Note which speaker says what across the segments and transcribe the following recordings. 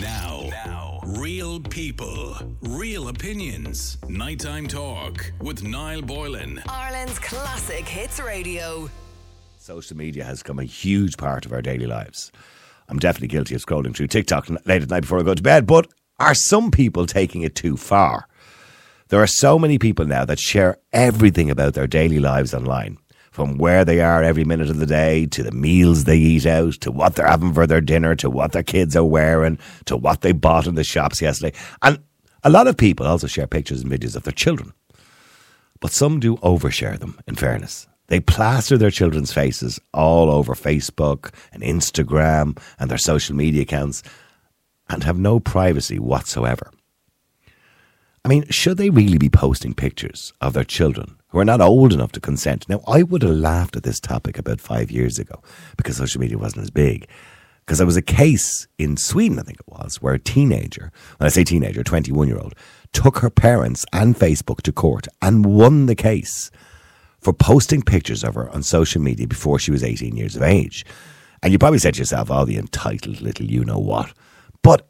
Speaker 1: Now, now, real people, real opinions. Nighttime talk with Niall Boylan.
Speaker 2: Ireland's classic hits radio.
Speaker 3: Social media has become a huge part of our daily lives. I'm definitely guilty of scrolling through TikTok late at night before I go to bed, but are some people taking it too far? There are so many people now that share everything about their daily lives online from where they are every minute of the day to the meals they eat out to what they're having for their dinner to what their kids are wearing to what they bought in the shops yesterday. And a lot of people also share pictures and videos of their children. But some do overshare them, in fairness. They plaster their children's faces all over Facebook and Instagram and their social media accounts and have no privacy whatsoever. I mean, should they really be posting pictures of their children who are not old enough to consent? Now, I would have laughed at this topic about five years ago because social media wasn't as big. Because there was a case in Sweden, I think it was, where a teenager, when I say teenager, 21 year old, took her parents and Facebook to court and won the case for posting pictures of her on social media before she was 18 years of age. And you probably said to yourself, oh, the entitled little you know what. But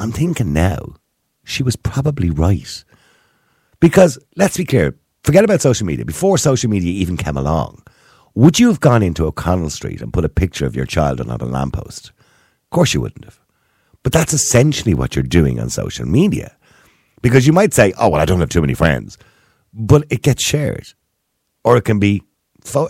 Speaker 3: I'm thinking now, she was probably right. Because let's be clear, forget about social media. Before social media even came along, would you have gone into O'Connell Street and put a picture of your child on a lamppost? Of course you wouldn't have. But that's essentially what you're doing on social media. Because you might say, oh, well, I don't have too many friends. But it gets shared. Or it can be,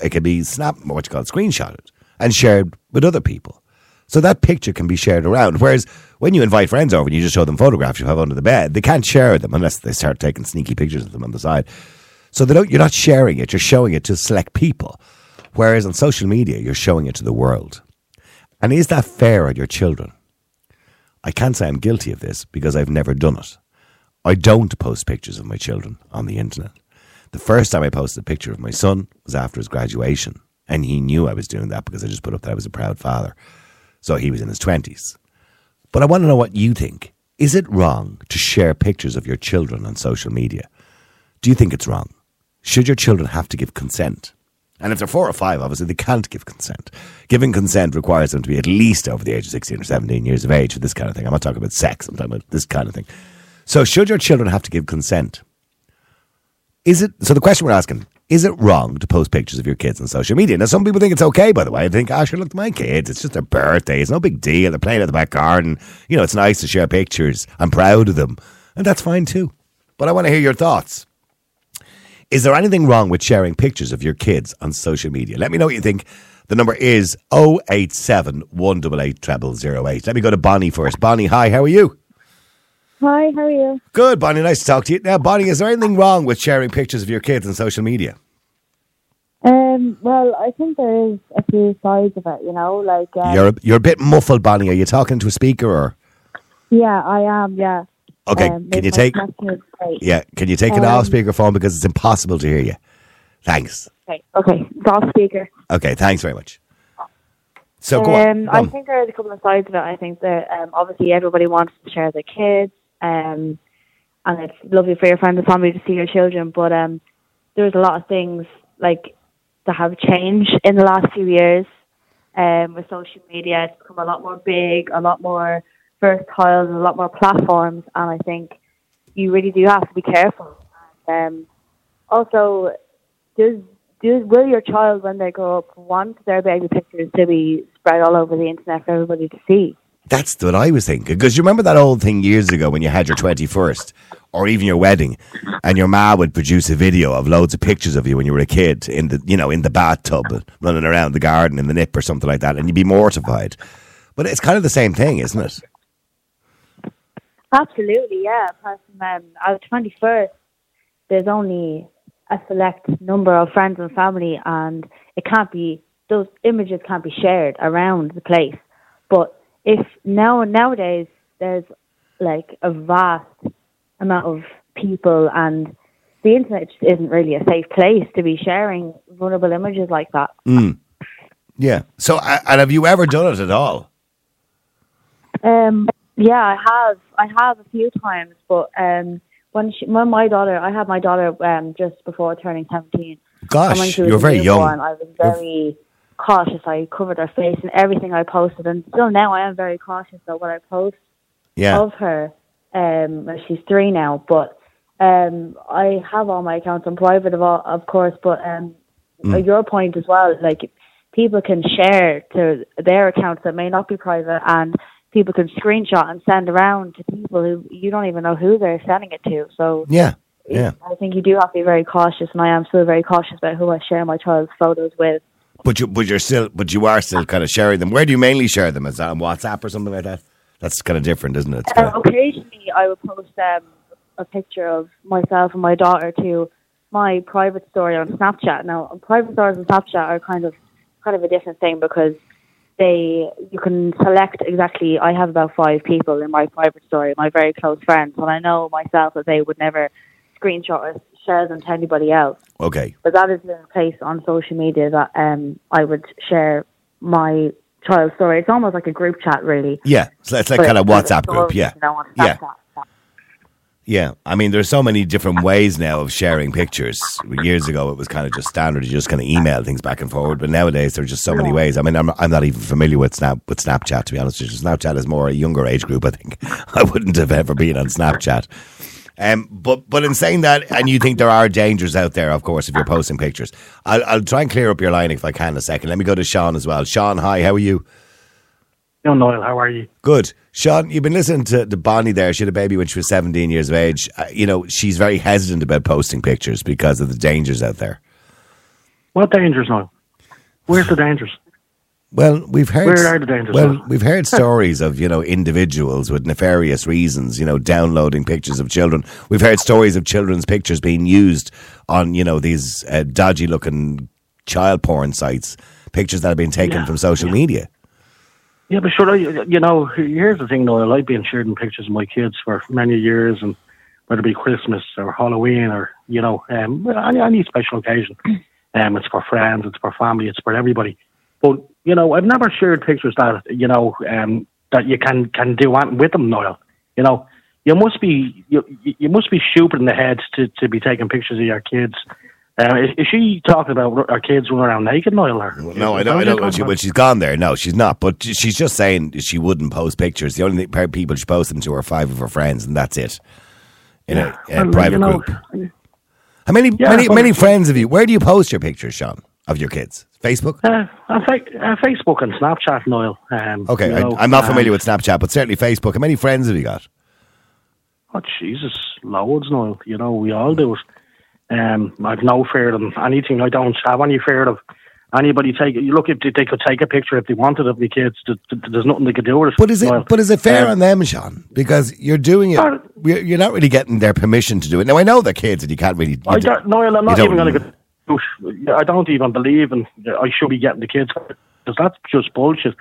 Speaker 3: it can be snap, what you call screenshotted and shared with other people. So that picture can be shared around. Whereas when you invite friends over and you just show them photographs you have under the bed, they can't share them unless they start taking sneaky pictures of them on the side. So they don't, you're not sharing it, you're showing it to select people. Whereas on social media, you're showing it to the world. And is that fair on your children? I can't say I'm guilty of this because I've never done it. I don't post pictures of my children on the internet. The first time I posted a picture of my son was after his graduation. And he knew I was doing that because I just put up that I was a proud father. So he was in his 20s. But I want to know what you think. Is it wrong to share pictures of your children on social media? Do you think it's wrong? Should your children have to give consent? And if they're four or five, obviously they can't give consent. Giving consent requires them to be at least over the age of 16 or 17 years of age for this kind of thing. I'm not talking about sex, I'm talking about this kind of thing. So, should your children have to give consent? Is it so? The question we're asking is it wrong to post pictures of your kids on social media? Now, some people think it's okay, by the way. I think, oh, sure, look, at my kids, it's just their birthday. It's no big deal. They're playing in the back garden. You know, it's nice to share pictures. I'm proud of them. And that's fine too. But I want to hear your thoughts. Is there anything wrong with sharing pictures of your kids on social media? Let me know what you think. The number is 087 188 0008. Let me go to Bonnie first. Bonnie, hi, how are you?
Speaker 4: Hi, how are you?
Speaker 3: Good, Bonnie. Nice to talk to you. Now, Bonnie, is there anything wrong with sharing pictures of your kids on social media?
Speaker 4: Um, well, I think there is a few sides of it, you know, like um,
Speaker 3: You're a, you're a bit muffled, Bonnie. Are you talking to a speaker or?
Speaker 4: yeah, I am, yeah.
Speaker 3: Okay,
Speaker 4: Um,
Speaker 3: can you take
Speaker 4: connection is great.
Speaker 3: yeah? Can you take it
Speaker 4: Um,
Speaker 3: off speakerphone because it's impossible to hear you? Thanks.
Speaker 4: Okay, okay, it's off speaker.
Speaker 3: Okay, thanks very much. So go on.
Speaker 4: Um,
Speaker 3: Go
Speaker 4: I
Speaker 3: on.
Speaker 4: think there's a couple of sides of it. I think that um, obviously everybody wants to share their kids, um, and it's lovely for your friends and family to see your children. But um, there's a lot of things like that have changed in the last few years um, with social media. It's become a lot more big, a lot more versatile, and a lot more platforms. And I think you really do have to be careful. Um, also, does do will your child when they grow up want their baby pictures to be spread all over the internet for everybody to see?
Speaker 3: That's what I was thinking. Because you remember that old thing years ago when you had your 21st or even your wedding and your ma would produce a video of loads of pictures of you when you were a kid in the, you know, in the bathtub running around the garden in the nip or something like that and you'd be mortified. But it's kind of the same thing, isn't it?
Speaker 4: Absolutely, yeah. Apart from um, our twenty first, there's only a select number of friends and family, and it can't be those images can't be shared around the place. But if now nowadays there's like a vast amount of people, and the internet just isn't really a safe place to be sharing vulnerable images like that.
Speaker 3: Yeah. So, and have you ever done it at all?
Speaker 4: Um, yeah, I have. I have a few times, but um, when she, when my daughter, I had my daughter um, just before turning seventeen.
Speaker 3: Gosh,
Speaker 4: and when she was
Speaker 3: you were very young.
Speaker 4: newborn, I was very cautious. I covered her face and everything I posted, and still now I am very cautious about what I post.
Speaker 3: Yeah.
Speaker 4: of her. Um, she's three now, but um, I have all my accounts on private, of, all, of course. But um,
Speaker 3: Mm.
Speaker 4: your point as well, like people can share to their accounts that may not be private, and people can screenshot and send around to people who you don't even know who they're sending it to. So
Speaker 3: Yeah. Yeah.
Speaker 4: I think you do have to be very cautious, and I am still very cautious about who I share my child's photos with.
Speaker 3: But you, but you're still, but you are still kind of sharing them. Where do you mainly share them? Is that on WhatsApp or something like that? That's kind of different, isn't it?
Speaker 4: Uh, occasionally, I would post um, a picture of myself and my daughter to my private story on Snapchat. Now, private stories on Snapchat are kind of kind of a different thing because they you can select exactly. I have about five people in my private story, my very close friends, and I know myself that they would never screenshot or share them to anybody else.
Speaker 3: okay.
Speaker 4: But that is the place on social media that um, I would share my child's story. It's almost like a group chat, really.
Speaker 3: Yeah. So it's like
Speaker 4: But
Speaker 3: kind of WhatsApp group. Yeah.
Speaker 4: You know,
Speaker 3: Yeah. Yeah, I mean, there's so many different ways now of sharing pictures. Years ago, it was kind of just standard; you just kind of email things back and forward. But nowadays, there's just so many ways. I mean, I'm I'm not even familiar with Snap with Snapchat to be honest. with you. Snapchat is more a younger age group. I think I wouldn't have ever been on Snapchat. Um, but but in saying that, and you think there are dangers out there, of course, if you're posting pictures. I'll, I'll try and clear up your line if I can in a second. Let me go to Sean as well. Sean, hi, how are you?
Speaker 5: No, Noel, how are you?
Speaker 3: Good. Sean, you've been listening to, to Bonnie there. She had a baby when she was 17 years of age. Uh, you know, she's very hesitant about posting pictures because of the dangers out there.
Speaker 5: What dangers, Noel? Where's the dangers?
Speaker 3: Well, we've heard.
Speaker 5: Where are the dangers,
Speaker 3: Well, we've heard stories of you know individuals with nefarious reasons, you know, downloading pictures of children. We've heard stories of children's pictures being used on you know these uh, dodgy looking child porn sites, pictures that have been taken
Speaker 5: Yeah,
Speaker 3: from social
Speaker 5: yeah.
Speaker 3: media.
Speaker 5: Yeah, but sure, I- you know, here's the thing, Noel. I've been sharing pictures of my kids for many years, and whether it be Christmas or Halloween or, you know, um, any, any special occasion. Um, it's for friends, it's for family, it's for everybody. But, you know, I've never shared pictures that, you know, um, that you can, can do with them, Noel. You know, you must be, you, you must be stupid in the head to, to be taking pictures of your kids. Uh, is, is she talking about our kids running around naked, Noel? Or,
Speaker 3: No, I know, I know. Well, she, well, she's gone there. No, she's not. But she's just saying she wouldn't post pictures. The only thing- people she posts them to are five of her friends, and that's it. In a, a
Speaker 5: Well,
Speaker 3: private
Speaker 5: you know,
Speaker 3: group. How many
Speaker 5: Yeah,
Speaker 3: many many friends have you? Where do you post your pictures, Sean, of your kids? Facebook.
Speaker 5: Uh, on fa- uh, Facebook and Snapchat, Noel. Um,
Speaker 3: Okay,
Speaker 5: you know,
Speaker 3: I, I'm not
Speaker 5: um,
Speaker 3: familiar with Snapchat, but certainly Facebook. How many friends have you got?
Speaker 5: Oh, Jesus, loads, Noel. You know, we all do it. Um, I've no fear of them. Anything, I don't have any fear of anybody take You look, if they could take a picture if they wanted of the kids, th- th- there's nothing they could do with it.
Speaker 3: But is it but is it fair
Speaker 5: Um,
Speaker 3: on them, Sean? Because you're doing it.
Speaker 5: Uh,
Speaker 3: You're not really getting their permission to do it. Now I know they're kids, and you can't really. you
Speaker 5: I
Speaker 3: do-
Speaker 5: don't, I'm not even going to. I don't even believe in. I should be getting the kids because that's just bullshit.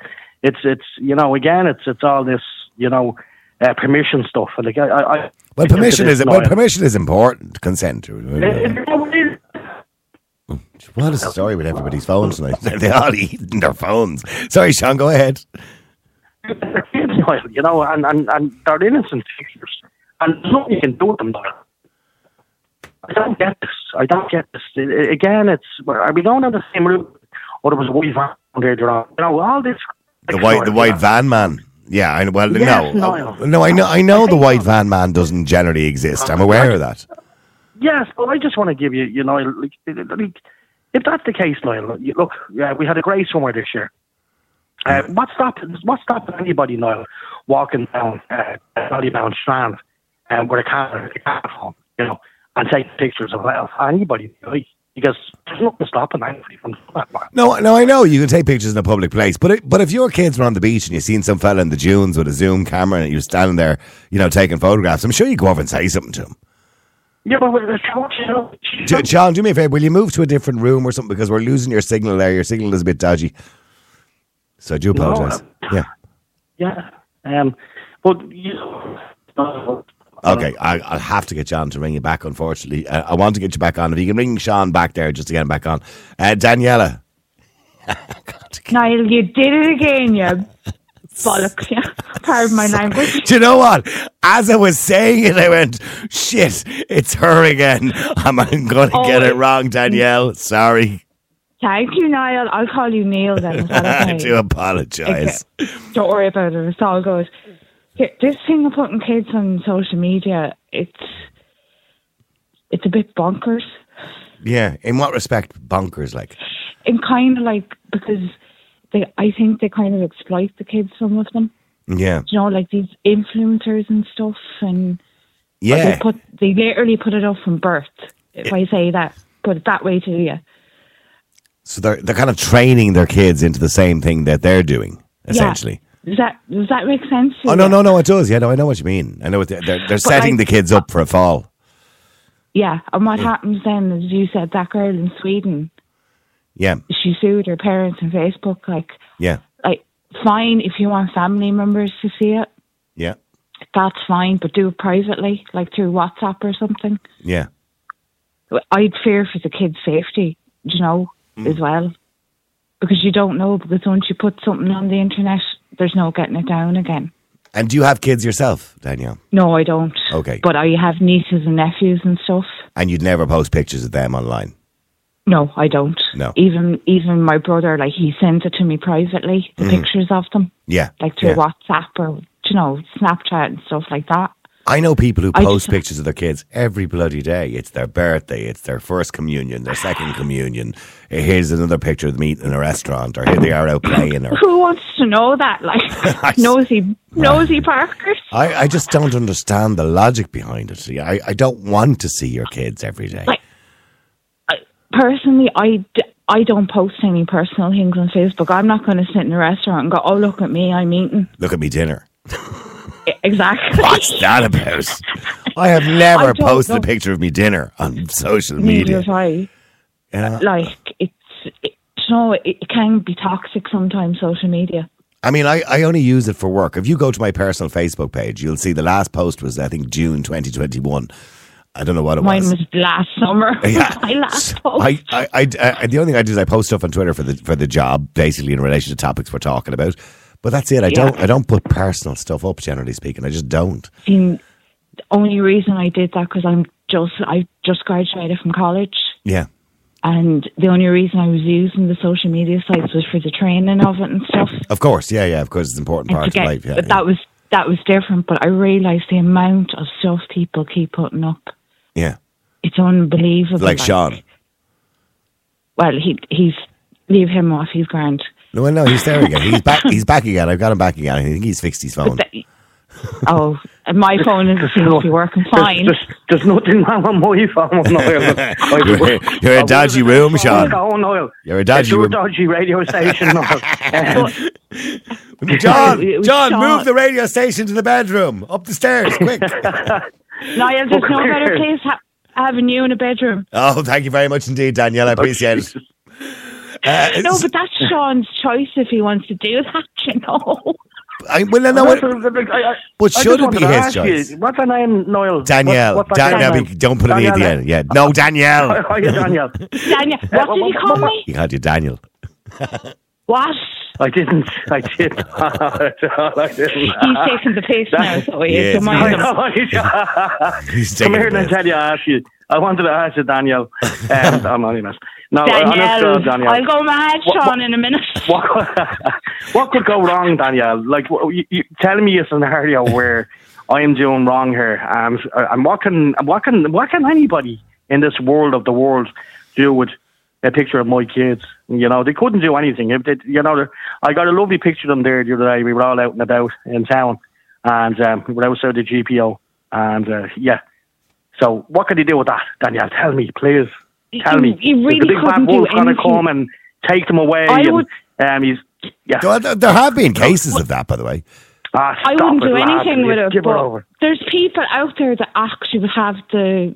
Speaker 5: It's it's you know again it's it's all this you know uh, permission stuff and like I I-
Speaker 3: Well, permission is well, permission is important. Consent What is the story with everybody's phones tonight? They're all eating their phones. Sorry, Sean, go ahead.
Speaker 5: they're kids, you know, and, and, and they're innocent pictures. And there's nothing you can do with them, Noel. I don't get this. I don't get this. Again, it's, are we going down the same route? Or there was a white van there, you know, all this.
Speaker 3: The white the white van man. Yeah, I, well,
Speaker 5: Yes,
Speaker 3: no,
Speaker 5: Niall.
Speaker 3: no, I know, I know the white van man doesn't generally exist. I'm aware of that.
Speaker 5: Yes, but I just want to give you, you know, like, like, if that's the case, Niall, look, yeah, we had a great summer this year. Uh, what's stopping? What's stopping anybody, Niall, walking down uh, Ballybound Strand um, with a camera, a camera phone, you know, and taking pictures of, of anybody, right? Because there's nothing stopping anybody from that. man.
Speaker 3: No, no, I know you can take pictures in a public place, but it, but if your kids were on the beach and you seen some fella in the dunes with a zoom camera and you're standing there, you know, taking photographs, I'm sure you go over and say something to him.
Speaker 5: Yeah, but with the short, you know,
Speaker 3: J- John, do me a favor. Will you move to a different room or something because we're losing your signal there. Your signal is a bit dodgy. So I do
Speaker 5: No,
Speaker 3: apologise. Yeah.
Speaker 5: yeah. Um, but you know,
Speaker 3: Okay, I, I'll have to get John to ring you back. Unfortunately, uh, I want to get you back on. If you can ring Sean back there just to get him back on, uh, Daniela.
Speaker 6: Niall, you did it again, you bollocks. Yeah. Pardon my language.
Speaker 3: Do you know what? As I was saying it, I went, "Shit, it's her again." I'm, going to
Speaker 6: Oh,
Speaker 3: get it wrong, Danielle. Sorry,
Speaker 6: Thank you, Niall. I'll call you Neil then. That
Speaker 3: I
Speaker 6: okay?
Speaker 3: do apologise.
Speaker 6: Don't worry about it. It's all good. This thing of putting kids on social media, it's it's a bit bonkers.
Speaker 3: Yeah. In what respect, bonkers? Like,
Speaker 6: In kind of like because they, I think they kind of exploit the kids. Some of them,
Speaker 3: yeah,
Speaker 6: you know, like these influencers and stuff, and
Speaker 3: yeah.
Speaker 6: they put they literally put it up from birth. If I say that, put it that way to you.
Speaker 3: So they're they're kind of training their kids into the same thing that they're doing, essentially.
Speaker 6: Yeah. Does that does that make sense?
Speaker 3: Oh no, no, no! It does. Yeah, no, I know what you mean. I know what they're they're, they're setting
Speaker 6: I-
Speaker 3: the kids up for a fall.
Speaker 6: Yeah, and what happens then is you said that girl in Sweden,
Speaker 3: Yeah,
Speaker 6: she sued her parents on Facebook. Like,
Speaker 3: yeah,
Speaker 6: like fine if you want family members to see it,
Speaker 3: yeah,
Speaker 6: that's fine, but do it privately, like through WhatsApp or something.
Speaker 3: yeah.
Speaker 6: I'd fear for the kids' safety, you know,
Speaker 3: Mm.
Speaker 6: as well, because you don't know. Because once you put something on the internet, there's no getting it down again.
Speaker 3: And do you have kids yourself, Danielle?
Speaker 6: No, I don't.
Speaker 3: Okay.
Speaker 6: But I have nieces and nephews and stuff.
Speaker 3: And you'd never post pictures of them online.
Speaker 6: No, I don't.
Speaker 3: No.
Speaker 6: Even even my brother, like he sends it to me privately, the mm-hmm. pictures of them,
Speaker 3: Yeah,
Speaker 6: like through
Speaker 3: yeah.
Speaker 6: WhatsApp or you know Snapchat and stuff like that.
Speaker 3: I know people who post
Speaker 6: just-
Speaker 3: pictures of their kids every bloody day. It's their birthday, it's their first communion, their second communion. Here's another picture of them eating in a restaurant, or here they are out playing. Or
Speaker 6: Who wants to know that? Like nosy, nosy Parkers.
Speaker 3: I, I just don't understand the logic behind it. See, I, I don't want to see your kids every day.
Speaker 6: Like- Personally, I, d- I don't post any personal things on Facebook. I'm not going to sit in a restaurant and go, "Oh, look at me, I'm eating."
Speaker 3: Look at me dinner.
Speaker 6: Exactly.
Speaker 3: What's that about? I have never
Speaker 6: I
Speaker 3: posted a picture of me dinner on social
Speaker 6: Neither
Speaker 3: media.
Speaker 6: I.
Speaker 3: Yeah.
Speaker 6: Like it, you know, it, it can be toxic sometimes. Social media.
Speaker 3: I mean, I, I only use it for work. If you go to my personal Facebook page, you'll see the last post was, I think, June 2021. I don't know what it
Speaker 6: Mine
Speaker 3: was.
Speaker 6: Mine was last summer.
Speaker 3: Yeah.
Speaker 6: my last post.
Speaker 3: I, I, I, I, the only thing I do is I post stuff on Twitter for the for the job, basically in relation to topics we're talking about. But that's it. I
Speaker 6: Yeah.
Speaker 3: don't I don't put personal stuff up. Generally speaking, I just don't.
Speaker 6: seen the only reason I did that because I'm just I just graduated from college,
Speaker 3: Yeah,
Speaker 6: and the only reason I was using the social media sites was for the training of it and stuff.
Speaker 3: of course. Yeah, yeah. Of course, it's an important
Speaker 6: And
Speaker 3: part of life. Yeah,
Speaker 6: but
Speaker 3: yeah.
Speaker 6: that was that was different. But I realised the amount of stuff people keep putting up.
Speaker 3: yeah.
Speaker 6: It's unbelievable.
Speaker 3: Like Sean.
Speaker 6: Well, he he's leave him off. He's grand.
Speaker 3: No, well, no, he's there again. He's back. He's back again. I've got him back again. I think he's fixed his phone.
Speaker 6: Oh, and my phone is seems to be working fine.
Speaker 5: There's, there's, there's nothing wrong with my phone, Noel.
Speaker 3: You're- you're a
Speaker 5: I
Speaker 3: dodgy room, Sean.
Speaker 5: phone, Noel.
Speaker 3: You're a dodgy
Speaker 5: It's your
Speaker 3: room.
Speaker 5: dodgy radio station, Noel. Um,
Speaker 3: John, John,
Speaker 6: Sean.
Speaker 3: move the radio station to the bedroom, up the stairs, quick.
Speaker 6: Niall, there's no better place ha- having you in a bedroom.
Speaker 3: oh, thank you very much indeed, Danielle. I appreciate it. Uh,
Speaker 6: No, but that's Sean's choice if he wants to do that, you know.
Speaker 3: I, well, no, no,
Speaker 5: What's
Speaker 3: what-
Speaker 5: the- the- I- I-
Speaker 3: But should
Speaker 5: just
Speaker 3: it be his choice?
Speaker 5: You, what's her name, Noel?
Speaker 3: Danielle.
Speaker 5: What, what's that
Speaker 3: Danielle,
Speaker 5: name?
Speaker 3: be- don't put an E at the end. Yeah, no, Danielle.
Speaker 5: Oh, yeah, Danielle.
Speaker 6: Daniel, what did he call me?
Speaker 3: You called you Daniel.
Speaker 6: What?
Speaker 5: I didn't. I didn't. I didn't.
Speaker 6: He's taking the piss now, so he
Speaker 3: Yes,
Speaker 6: is. Don't
Speaker 3: he is.
Speaker 5: Come here
Speaker 3: a
Speaker 5: and
Speaker 3: piss.
Speaker 5: tell you, I asked you. I wanted to ask you, Daniel. Um, I'm only mess. No,
Speaker 6: Danielle,
Speaker 5: honest, Danielle.
Speaker 6: I'll go mad,
Speaker 5: What-
Speaker 6: Sean,
Speaker 5: what-
Speaker 6: in a minute.
Speaker 5: what, what could go wrong, Danielle? Like, you, you, tell me a scenario where I am doing wrong here. Um, and what can what can what can anybody in this world of the world do with a picture of my kids? You know, they couldn't do anything. If they, you know, I got a lovely picture of them there the other day. We were all out and about in town, and um, we were outside the GPO, and uh, yeah. So, what can they do with that, Danielle? Tell me, please. Tell
Speaker 6: You-
Speaker 5: me.
Speaker 6: you
Speaker 5: Is
Speaker 6: really
Speaker 5: the big bad
Speaker 6: couldn't do
Speaker 5: wolf going to come and take them away?
Speaker 6: I
Speaker 5: and,
Speaker 6: would-
Speaker 5: um, he's yeah.
Speaker 3: There- There there have been cases of that, by the way.
Speaker 5: Ah,
Speaker 6: I wouldn't
Speaker 5: it,
Speaker 6: do
Speaker 5: lad.
Speaker 6: anything with it,
Speaker 5: Give her over.
Speaker 6: there's people out there that actually would have the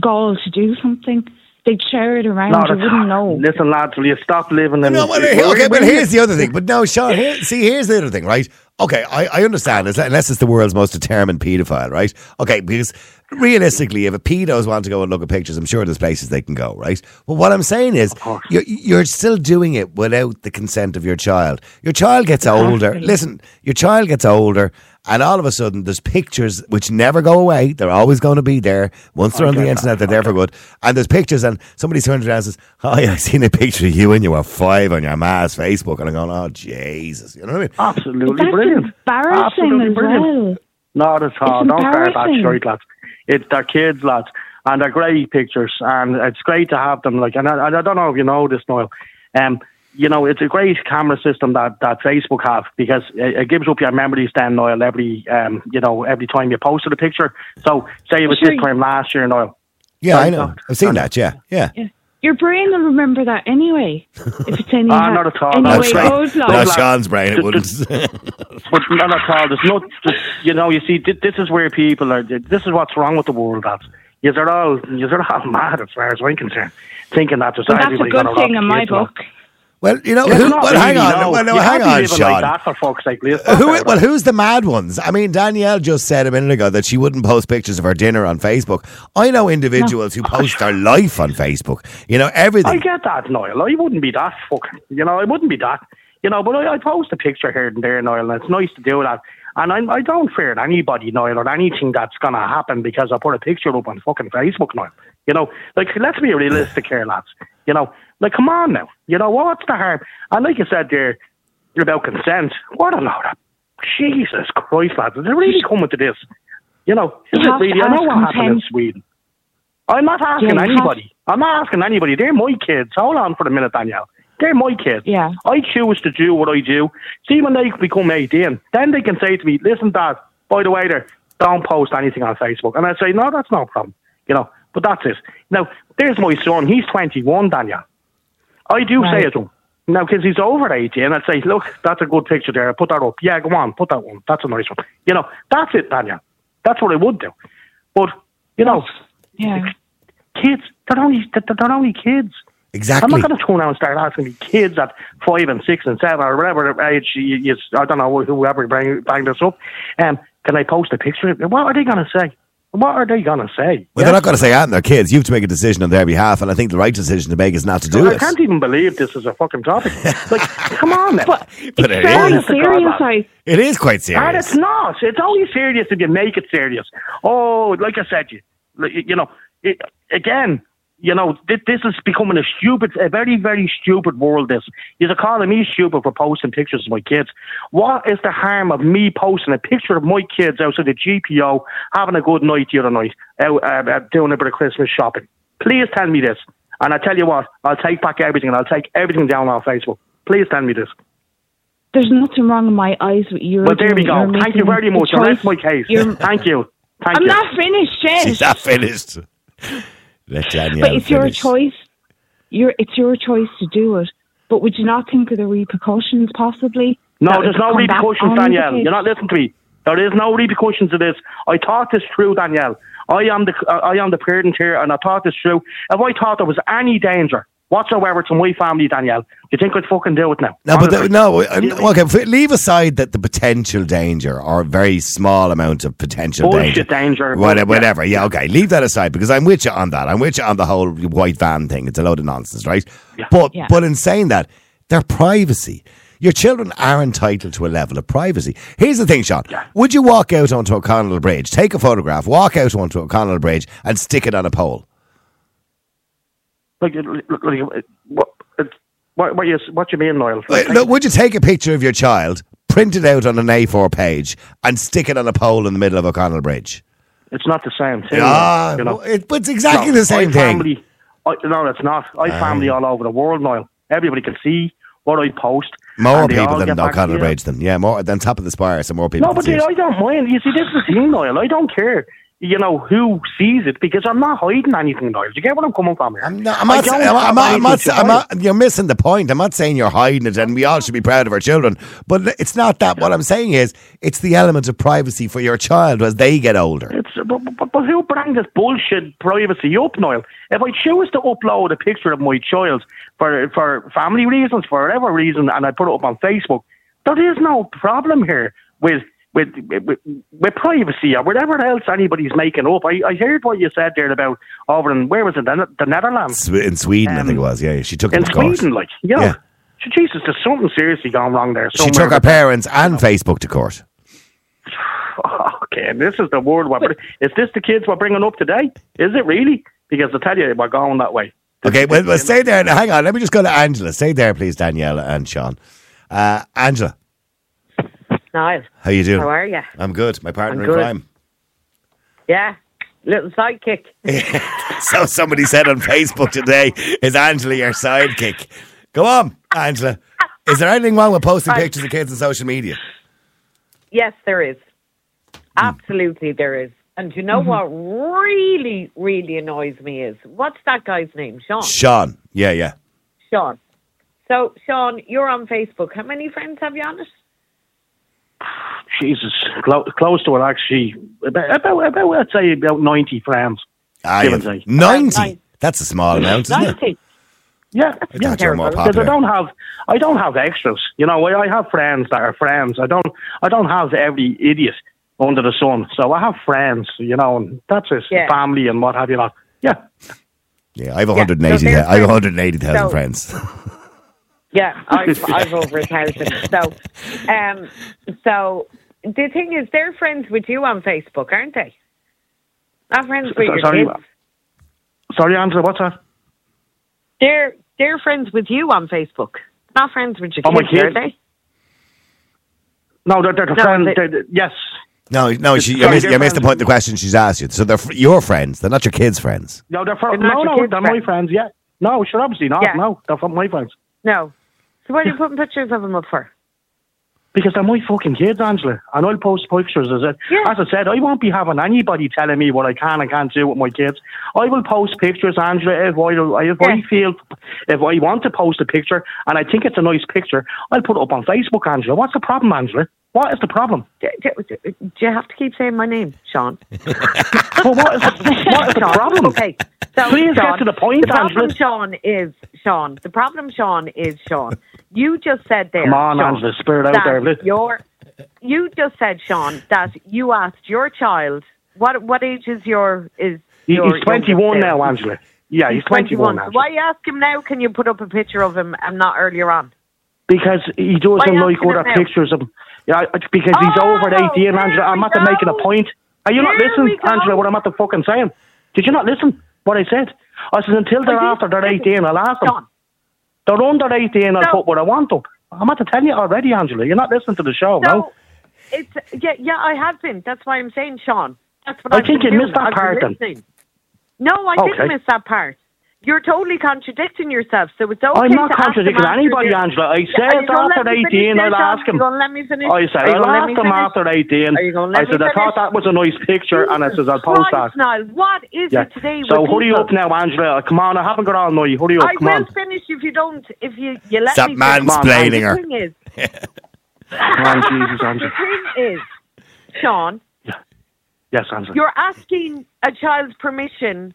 Speaker 6: goal to do something. They'd share it around.
Speaker 5: No,
Speaker 6: you wouldn't know.
Speaker 5: Listen, lads, will you stop living in?
Speaker 3: No, well, okay, but here's the other thing. But no, Sean, here, see, here's the other thing, right? Okay, I, I understand, it's- unless it's the world's most determined paedophile, right? Okay, because realistically, if a pedos want to go and look at pictures, I'm sure there's places they can go, right? But what I'm saying is, you're, you're still doing it without the consent of your child. Your child gets older. Listen, your child gets older, and all of a sudden there's pictures which never go away. They're always going to be there. Once they're on the internet,
Speaker 5: that.
Speaker 3: they're there for good. And there's pictures, and somebody turns around and says, "Oh yeah, I seen a picture of you when you were five on your ma's Facebook," and I'm going, "Oh Jesus," you know what I mean?
Speaker 5: Absolutely
Speaker 6: That's
Speaker 5: brilliant.
Speaker 6: embarrassing
Speaker 5: Absolutely
Speaker 6: as
Speaker 5: brilliant.
Speaker 6: well.
Speaker 5: Not at all.
Speaker 6: It's
Speaker 5: Don't start that
Speaker 6: embarrassing.
Speaker 5: lads. It's their kids, lads, and they're great pictures, and it's great to have them. Like, and I, I don't know if you know this, Noel. Um, you know, it's a great camera system that, that Facebook have because it, it gives up your memories then, Noel, every um, you know, every time you posted a picture. So, say it was
Speaker 6: Sure.
Speaker 5: this time last year, Noel.
Speaker 3: Yeah,
Speaker 5: Sorry,
Speaker 3: I know.
Speaker 5: no.
Speaker 3: I've seen that. Yeah, yeah.
Speaker 6: Yeah. Your brain will remember that anyway. If it's any
Speaker 5: Ah, not at all.
Speaker 6: Anyway,
Speaker 5: That's right.
Speaker 6: goes
Speaker 3: Not
Speaker 6: like.
Speaker 5: like-
Speaker 3: Sean's brain. It wouldn't.
Speaker 5: But not at all. There's not, just, you know, you see, this is where people are. This is what's wrong with the world. That's you're all you're all mad as far as I'm concerned, thinking that just
Speaker 6: Well, that's a
Speaker 5: everybody
Speaker 6: good
Speaker 5: gonna
Speaker 6: thing in my
Speaker 5: book. man.
Speaker 3: Well, you know, who, well, hang
Speaker 5: really,
Speaker 3: on.
Speaker 5: no.
Speaker 3: Well, no,
Speaker 5: You
Speaker 3: hang on, Sean.
Speaker 5: Like that for fuck's sake.
Speaker 3: Who, well, who's the mad ones? I mean, Danielle just said a minute ago that she wouldn't post pictures of her dinner on Facebook. I know individuals who post their life on Facebook. You know, everything.
Speaker 5: I get that, Niall. I wouldn't be that fucking. You know, I wouldn't be that. You know, but I, I post a picture here and there, Niall, and it's nice to do that. And I, I don't fear anybody, Niall, or anything that's going to happen because I put a picture up on fucking Facebook, Niall. You know, like, let's be realistic here, lads. You know, like, come on now. You know, what's the harm? And like you said there you're about consent, what a load of Jesus Christ, lads. Is it really coming to this? You know, is it really? I know what happened in. Sweden. I'm not asking
Speaker 6: Yeah, you have-
Speaker 5: anybody. I'm not asking anybody. They're my kids. Hold on for a minute, Danielle. They're my kids.
Speaker 6: Yeah.
Speaker 5: I choose to do what I do. See, when they become 18, then they can say to me, listen, Dad, by the way, there, don't post anything on Facebook. And I say, no, that's no problem. You know, but that's it. Now, there's my son. He's 21, Danielle. I do
Speaker 6: Right.
Speaker 5: say it to him. Now, because he's over 18, I'd say, look, that's a good picture there. Put that up. Yeah, go on. Put that one. That's a nice one. You know, that's it, Danielle. That's what I would do. But, you know,
Speaker 6: Yeah.
Speaker 5: kids, they're only, they're, only kids.
Speaker 3: Exactly.
Speaker 5: I'm not going to turn around and start asking me kids at five and six and seven or whatever age you, you, I don't know whoever bring, bring this up. Um, can I post a picture? What are they going to say? What are they going to say?
Speaker 3: Well,
Speaker 5: Yeah?
Speaker 3: they're not going to say that, and they're kids. You have to make a decision on their behalf, and I think the right decision to make is not to do
Speaker 5: I
Speaker 3: it.
Speaker 5: I can't even believe this is a fucking topic. like, come on now.
Speaker 6: But
Speaker 3: But
Speaker 6: it's
Speaker 3: it
Speaker 6: very
Speaker 3: is.
Speaker 6: serious. I
Speaker 3: It is quite
Speaker 5: And
Speaker 3: serious.
Speaker 5: it's not. It's only serious if you make it serious. Oh, like I said, you, you know, it, again, you know, this, this is becoming a stupid, a very, very stupid world. This you're calling me stupid for posting pictures of my kids. What is the harm of me posting a picture of my kids outside the GPO having a good night the other night, out, uh, uh, doing a bit of Christmas shopping? Please tell me this, and I tell you what, I'll take back everything, and I'll take everything down on Facebook. Please tell me this.
Speaker 6: there's nothing wrong in my eyes with you.
Speaker 5: But there we go. Thank you very much. That's my case.
Speaker 6: You're-
Speaker 5: Thank you. Thank
Speaker 6: I'm
Speaker 5: you.
Speaker 6: not finished yet.
Speaker 3: She's not finished. Let Danielle
Speaker 6: but it's your
Speaker 3: finish.
Speaker 6: choice. Your it's your choice to do it. But would you not think of the repercussions possibly?
Speaker 5: No, there's no repercussions, Danielle. You're not listening to me. There is no repercussions to this. I thought this through, Danielle. I am the I am the parent here, and I thought this through. If I thought there was any danger whatsoever to my family, Danielle, you think I'd fucking do it now?
Speaker 3: No, but the, no. uh, Okay, leave aside that the potential danger or a very small amount of potential
Speaker 5: Bullshit
Speaker 3: danger,
Speaker 5: danger,
Speaker 3: Whatever,
Speaker 5: but, yeah.
Speaker 3: Yeah, okay. Leave that aside because I'm with you on that. I'm with you on the whole white van thing. It's a load of nonsense, right?
Speaker 5: Yeah.
Speaker 3: But
Speaker 6: Yeah.
Speaker 3: but in saying that, their privacy. Your children are entitled to a level of privacy. Here's the thing, Sean. Would you walk out onto O'Connell Bridge, take a photograph, walk out onto O'Connell Bridge, and stick it on a pole?
Speaker 5: Like, like, like, what, what, what, you, what you mean, Niall?
Speaker 3: Wait, look, would you take a picture of your child, print it out on an A4 page, and stick it on a pole in the middle of O'Connell Bridge?
Speaker 5: it's not the same thing.
Speaker 3: Ah,
Speaker 5: you know.
Speaker 3: it, but it's exactly
Speaker 5: No,
Speaker 3: the same
Speaker 5: I
Speaker 3: thing.
Speaker 5: Family, I, no, it's not. I family all over the world, Niall. Everybody can see what I post.
Speaker 3: More people than O'Connell. Bridge than yeah, more than top of the spire, so more people.
Speaker 5: No, but
Speaker 3: it.
Speaker 5: I don't mind. You see, this is the thing, Niall. I don't care. You know who sees it because I'm not hiding anything, Niall. Do you get what I'm coming from here?
Speaker 3: I'm not, I'm
Speaker 5: I
Speaker 3: not,
Speaker 5: don't
Speaker 3: I'm, I'm
Speaker 5: have
Speaker 3: not, I'm
Speaker 5: anything
Speaker 3: not,
Speaker 5: to
Speaker 3: I'm
Speaker 5: hide.
Speaker 3: not- you're missing the point. I'm not saying you're hiding it and we all should be proud of our children. But it's not that. What I'm saying is, it's the element of privacy for your child as they get older.
Speaker 5: It's but, but, but who brings this bullshit privacy up, Niall? If I choose to upload a picture of my child for for family reasons, for whatever reason, and I put it up on Facebook, there is no problem here with. With, with with privacy or whatever else anybody's making up. I, I heard what you said there about over in where was it the, the Netherlands
Speaker 3: In Sweden, I think it was. Yeah, she took it
Speaker 5: in. Sweden, like.
Speaker 3: Yeah.
Speaker 5: So Jesus, there's something seriously gone wrong there.
Speaker 3: She took her parents and Facebook to court.
Speaker 5: Okay, this is the word. We're, is this the kids we're bringing up today? Is it really? Because I tell you, we're going that way.
Speaker 3: Okay, well, well, stay there. Hang on. Let me just go to Angela. Stay there, please, Danielle and Sean. Uh, Angela,
Speaker 7: Niall,
Speaker 3: how you doing?
Speaker 7: how are you?
Speaker 3: I'm good. My partner
Speaker 7: I'm
Speaker 3: in crime.
Speaker 7: Yeah, little sidekick.
Speaker 3: So somebody said on Facebook today, "Is Angela your sidekick?" Go on, Angela. Is there anything wrong with posting
Speaker 7: Right.
Speaker 3: pictures of kids on social media?
Speaker 7: Yes, there is. Hmm. Absolutely, there is. And you know mm-hmm. what really, really annoys me is what's that guy's name? Sean.
Speaker 3: Sean. Yeah, yeah.
Speaker 7: Sean. So, Sean, you're on Facebook. How many friends have you on it?
Speaker 5: Jesus, clo- close to it actually. About, about, about I'd say about ninety friends.
Speaker 3: I
Speaker 5: Give and
Speaker 3: have
Speaker 5: take.
Speaker 3: ninety. That's a small amount, isn't it?
Speaker 7: Ninety.
Speaker 5: Yeah,
Speaker 3: I
Speaker 5: yeah.
Speaker 3: thought you were more
Speaker 5: Because I don't have, I don't have extras. You know, I, I have friends that are friends. I don't, I don't have every idiot under the sun. So I have friends. You know, and that's his
Speaker 7: Yeah.
Speaker 5: family and what have you. Not. Yeah.
Speaker 3: Yeah, I have
Speaker 7: so
Speaker 3: 180.
Speaker 7: they're
Speaker 3: I have
Speaker 7: friends.
Speaker 3: 180,000
Speaker 7: So-
Speaker 3: friends.
Speaker 7: Yeah, I've, I've over a thousand. So, um, so the thing is, they're friends with you on Facebook, aren't they? Not friends with
Speaker 5: So-
Speaker 7: your
Speaker 5: sorry,
Speaker 7: kids.
Speaker 5: Sorry, Angela. What's that?
Speaker 7: They're they're friends with you on Facebook. Not friends with your
Speaker 5: Oh, my
Speaker 7: kids, are they?
Speaker 5: No, they're, they're
Speaker 7: No,
Speaker 5: friends.
Speaker 7: they-
Speaker 5: they're the- yes.
Speaker 3: No, no, she, you, missed, you missed the point of the question she's asked you. So they're fr- your friends. They're not your kids' friends.
Speaker 5: No, they're, fr-
Speaker 7: They're
Speaker 5: no, no,
Speaker 7: kids'
Speaker 5: they're my
Speaker 7: friends.
Speaker 5: friends. Yeah. No, sure, obviously not.
Speaker 7: Yeah.
Speaker 5: No, they're from my friends.
Speaker 7: No. So what are you putting pictures of them up for?
Speaker 5: Because they're my fucking kids, Angela. And I'll post pictures as it.
Speaker 7: Yeah.
Speaker 5: As I said, I won't be having anybody telling me what I can and can't do with my kids. I will post pictures, Angela, if I, if I feel, if I want to post a picture and I think it's a nice picture, I'll put it up on Facebook, Angela. What's the problem, Angela? What is the problem?
Speaker 7: Do, do, do you have to keep saying my name, Sean?
Speaker 5: Well, what is, what is the
Speaker 7: Sean,
Speaker 5: problem?
Speaker 7: Okay. So,
Speaker 5: Please get to the point,
Speaker 7: The problem,
Speaker 5: Angela.
Speaker 7: Sean, is Sean. The problem, Sean, is Sean. You just said there.
Speaker 5: Come on,
Speaker 7: Sean,
Speaker 5: Angela, spirit out there?
Speaker 7: Your, you just said, Sean, that you asked your child. What what age is your is?
Speaker 5: He,
Speaker 7: your
Speaker 5: he's 21 now, Angela. Yeah, he's 21,
Speaker 7: So
Speaker 5: Angela.
Speaker 7: why ask him now? Can you put up a picture of him and not earlier on?
Speaker 5: Because he doesn't
Speaker 7: Why
Speaker 5: like other pictures of him. Yeah, because he's
Speaker 7: Oh,
Speaker 5: over 18,
Speaker 7: there
Speaker 5: Angela. I'm not making a point. Are you not listening. Angela, what I'm at the fucking saying? Did you not listen what I said? I said, until they're after they're 18, I'll ask them.
Speaker 7: Sean,
Speaker 5: They're under 18, I'll
Speaker 7: So-
Speaker 5: put what I want up. I'm at to tell you already, Angela. You're not listening to the show,
Speaker 7: So
Speaker 5: no?
Speaker 7: it's yeah, yeah. I have been. That's why I'm saying, Sean. That's what
Speaker 5: I
Speaker 7: I've
Speaker 5: think you missed that
Speaker 7: I've
Speaker 5: part then.
Speaker 7: No, I
Speaker 5: Okay.
Speaker 7: didn't miss that part. You're totally contradicting yourself. So it's okay.
Speaker 5: I'm not
Speaker 7: to
Speaker 5: contradicting
Speaker 7: them
Speaker 5: anybody,
Speaker 7: this.
Speaker 5: Angela. I said
Speaker 7: gonna
Speaker 5: after 18, I'll ask him.
Speaker 7: Let me finish?
Speaker 5: I said, I'll ask
Speaker 7: me
Speaker 5: them
Speaker 7: finish?
Speaker 5: after 18.
Speaker 7: Are you gonna let
Speaker 5: I said, I thought that was a nice picture, and I said, I'll post that.
Speaker 7: Christ, Niall, what is
Speaker 5: Yeah.
Speaker 7: it today?
Speaker 5: So
Speaker 7: with
Speaker 5: hurry
Speaker 7: people?
Speaker 5: up now, Angela. Come on, I haven't got all night. Hurry up,
Speaker 7: I
Speaker 5: come
Speaker 7: will
Speaker 5: on.
Speaker 7: finish if you don't. If you you let
Speaker 3: Stop
Speaker 7: me. finish.
Speaker 3: mansplaining her.
Speaker 7: The thing is,
Speaker 5: on, Jesus,
Speaker 7: the thing is, Sean,
Speaker 5: Yes, Angela.
Speaker 7: you're asking a child's permission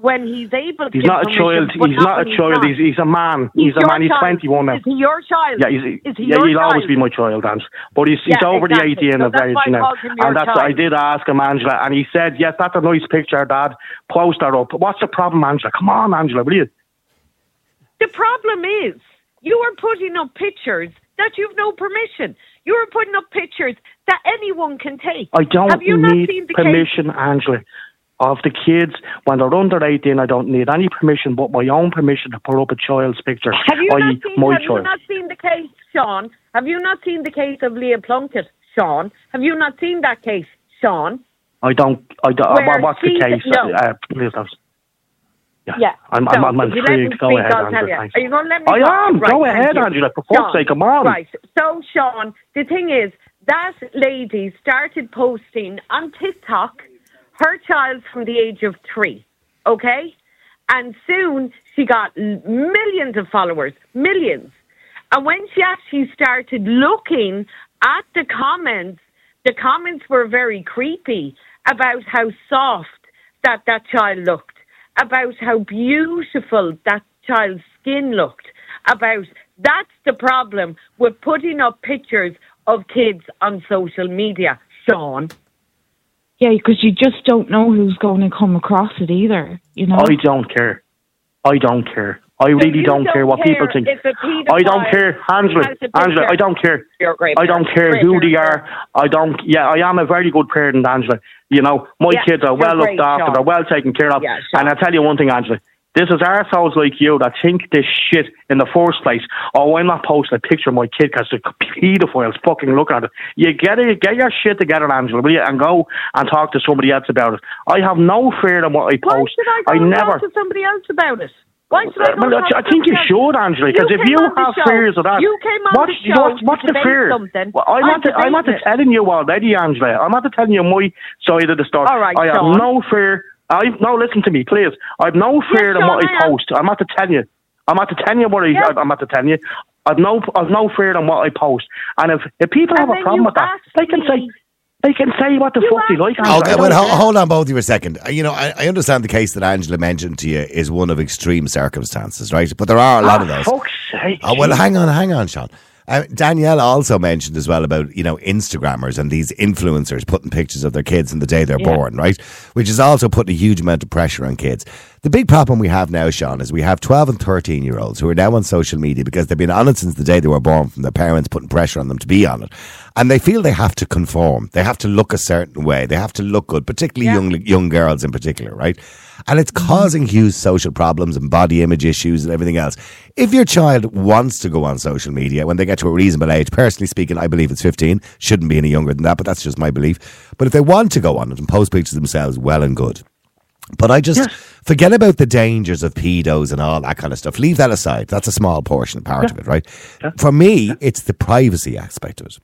Speaker 7: when he's able to.
Speaker 5: He's
Speaker 7: give
Speaker 5: not a child. He's
Speaker 7: not
Speaker 5: not a child.
Speaker 7: not.
Speaker 5: He's, he's a man. He's, a
Speaker 7: your
Speaker 5: man. He's
Speaker 7: child.
Speaker 5: 21 now.
Speaker 7: Is he your child?
Speaker 5: Yeah, he's,
Speaker 7: is he
Speaker 5: yeah, he'll
Speaker 7: child?
Speaker 5: always be my child, Angela. But he's, he's
Speaker 7: Yeah,
Speaker 5: over
Speaker 7: exactly.
Speaker 5: the 18
Speaker 7: So
Speaker 5: age
Speaker 7: why I
Speaker 5: now.
Speaker 7: called him your
Speaker 5: And that's,
Speaker 7: child.
Speaker 5: I did ask him, Angela, and he said, yes, that's a nice picture, Dad. Post that up. What's the problem, Angela? Come on, Angela, will you?
Speaker 7: The problem is you are putting up pictures that you've no permission. You are putting up pictures that anyone can take.
Speaker 5: I don't
Speaker 7: Have you not
Speaker 5: need
Speaker 7: seen the case?
Speaker 5: Angela. Of the kids, when they're under 18, I don't need any permission but my own permission to put up a child's picture,
Speaker 7: Have you, not seen, have you not seen the case, Sean? Have you not seen the case of Leah Plunkett, Sean? Have you not seen that case, Sean?
Speaker 5: I don't. I don't.
Speaker 7: Where
Speaker 5: what's the case?
Speaker 7: no.
Speaker 5: Uh, please. Yeah.
Speaker 7: Yeah.
Speaker 5: I'm,
Speaker 7: so,
Speaker 5: I'm, I'm
Speaker 7: if you let me
Speaker 5: intrigued. Go ahead, Angela.
Speaker 7: you. Are you going to let me
Speaker 5: I
Speaker 7: talk?
Speaker 5: am.
Speaker 7: Right,
Speaker 5: Go ahead,
Speaker 7: you.
Speaker 5: Angela. For fuck's sake, come on.
Speaker 7: Right. So, Sean, the thing is, that lady started posting on TikTok her child from the age of three, okay? And soon she got millions of followers, millions. And when she actually started looking at the comments, the comments were very creepy about how soft that that child looked, about how beautiful that child's skin looked, about that's the problem with putting up pictures of kids on social media, Sean.
Speaker 6: Yeah, because you just don't know who's going to come across it either. You know.
Speaker 5: I don't care. I don't care. I really
Speaker 7: you
Speaker 5: don't, care what people think. I don't care, Angela. Angela. I don't care.
Speaker 7: You're great.
Speaker 5: I don't care who they are. I don't. Yeah, I am a very good parent, Angela. You know, my
Speaker 7: Yeah,
Speaker 5: kids are well looked after. They're well taken care of.
Speaker 7: Yeah,
Speaker 5: and I tell you one thing, Angela. This is arseholes like you that think this shit in the first place. Oh, I'm not posting a picture of my kid because the pedophiles fucking look at it. You get it, get your shit together, Angela, will you? And go and talk to somebody else about it. I have no fear in what I
Speaker 7: Why
Speaker 5: post.
Speaker 7: should I go and
Speaker 5: never.
Speaker 7: talk to somebody else about it? Why should I go
Speaker 5: Well,
Speaker 7: and talk
Speaker 5: I think you should, Angela, because if you
Speaker 7: on
Speaker 5: have
Speaker 7: show.
Speaker 5: fears of that,
Speaker 7: You came on
Speaker 5: what's,
Speaker 7: the show
Speaker 5: what's, the fear?
Speaker 7: something.
Speaker 5: Well, I'm,
Speaker 7: I'm
Speaker 5: not, I'm not telling you already, Angela. I'm not telling you my side of the story.
Speaker 7: All right,
Speaker 5: I have
Speaker 7: Sean.
Speaker 5: no fear. I no, listen to me, please. I've no fear in
Speaker 7: Sean,
Speaker 5: what
Speaker 7: I
Speaker 5: I post. I'm not to tell you. I'm not to tell you what I,
Speaker 7: Yeah.
Speaker 5: I'm not to tell you. I've no, I've no fear in what I post. And if, if people
Speaker 7: And
Speaker 5: have a problem with that, they can say, they can say what the
Speaker 7: You
Speaker 5: fuck they like.
Speaker 3: Okay,
Speaker 5: I
Speaker 3: well, ho- hold on, both of you a second. Uh, You know, I, I understand the case that Angela mentioned to you is one of extreme circumstances, right? But there are a lot of
Speaker 5: Ah,
Speaker 3: those.
Speaker 5: fuck's sake.
Speaker 3: Oh, well, hang on, hang on, Sean. Uh, Danielle also mentioned as well about, you know, Instagrammers and these influencers putting pictures of their kids in the day they're born, right? Which is also putting a huge amount of pressure on kids. The big problem we have now, Sean, is we have 12 and 13 year olds who are now on social media because they've been on it since the day they were born from their parents putting pressure on them to be on it. And they feel they have to conform. They have to look a certain way. They have to look good, particularly young, young girls in particular, right? And it's mm-hmm. causing huge social problems and body image issues and everything else. If your child wants to go on social media when they get to a reasonable age, personally speaking, I believe it's 15, shouldn't be any younger than that, but that's just my belief. But if they want to go on it and post pictures themselves, well and good. But I just forget about the dangers of pedos and all that kind of stuff. Leave that aside. That's a small portion, part of it, right? For me, it's the privacy aspect of it.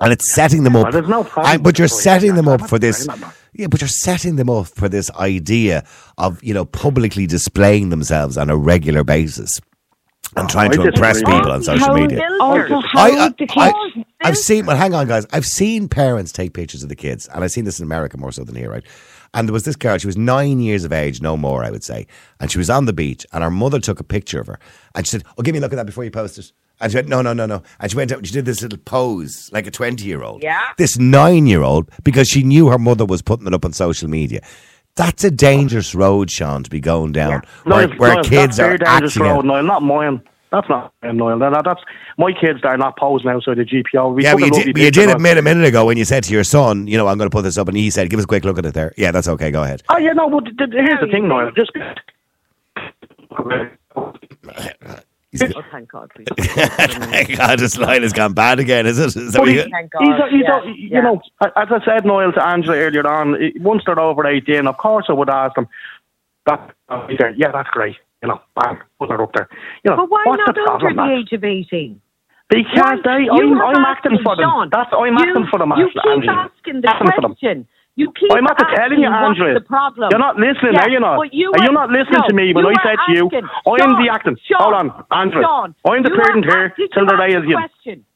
Speaker 3: And it's setting them up.
Speaker 5: Well, there's no problem
Speaker 3: And- but you're setting them up for this.
Speaker 5: saying that, no.
Speaker 3: Yeah, but you're setting them up for this idea of, you know, publicly displaying themselves on a regular basis and trying
Speaker 5: I
Speaker 3: to impress
Speaker 5: disagree.
Speaker 3: people on social media.
Speaker 6: Also, how
Speaker 3: I, I,
Speaker 6: the kids
Speaker 3: I, I've seen, well, hang on, guys. I've seen parents take pictures of the kids, and I've seen this in America more so than here, right? And there was this girl, she was nine years of age, no more, I would say. And she was on the beach, and her mother took a picture of her. And she said, Oh, give me a look at that before you post it. And she went, No, no, no, no. And she went out and she did this little pose, like a 20 year old.
Speaker 7: Yeah.
Speaker 3: This nine year old, because she knew her mother was putting it up on social media. That's a dangerous road, Sean, to be going down, where,
Speaker 5: Niall,
Speaker 3: where
Speaker 5: Niall,
Speaker 3: kids
Speaker 5: that's
Speaker 3: are
Speaker 5: very dangerous road, Niall, not mine. That's not mine, Niall. That, that's my kids. They're not posing outside the GPO. We
Speaker 3: Yeah, but you did, you did admit a minute ago when you said to your son, you know, I'm going to put this up, and he said, "Give us a quick look at it there." Yeah, that's okay. Go ahead.
Speaker 5: Oh yeah, no. But here's the thing, Niall. Just
Speaker 7: Oh, thank God. we-
Speaker 3: Thank God, this line has gone bad again. Is it? Is that what
Speaker 5: he-
Speaker 3: you-
Speaker 7: Thank
Speaker 5: He's
Speaker 7: God.
Speaker 5: a, he's
Speaker 7: yeah,
Speaker 5: a, you
Speaker 7: yeah.
Speaker 5: know, as I said, Noel to Angela earlier on, once they're over 18, of course I would ask them, that, uh, he yeah, that's great. You know, bang, put her up there. You know,
Speaker 7: But why
Speaker 5: what's
Speaker 7: not
Speaker 5: the
Speaker 7: under the age of 18?
Speaker 5: Because
Speaker 7: Why-
Speaker 5: they, I'm,
Speaker 7: have
Speaker 5: I'm
Speaker 7: asked
Speaker 5: acting for them.
Speaker 7: Sean,
Speaker 5: That's, I'm
Speaker 7: you,
Speaker 5: acting for them,
Speaker 7: You
Speaker 5: Angela.
Speaker 7: keep asking the
Speaker 5: Acting for them.
Speaker 7: question. You keep
Speaker 5: I'm not telling you,
Speaker 7: problem.
Speaker 5: You're not listening,
Speaker 7: Yeah,
Speaker 5: are you not?
Speaker 7: You
Speaker 5: are, you not listening
Speaker 7: no,
Speaker 5: to me when I said to you,
Speaker 7: asking.
Speaker 5: I'm the acting.
Speaker 7: Sean,
Speaker 5: Hold on, Angela.
Speaker 7: Sean,
Speaker 5: I'm the parent here till the day
Speaker 7: ask
Speaker 5: is you.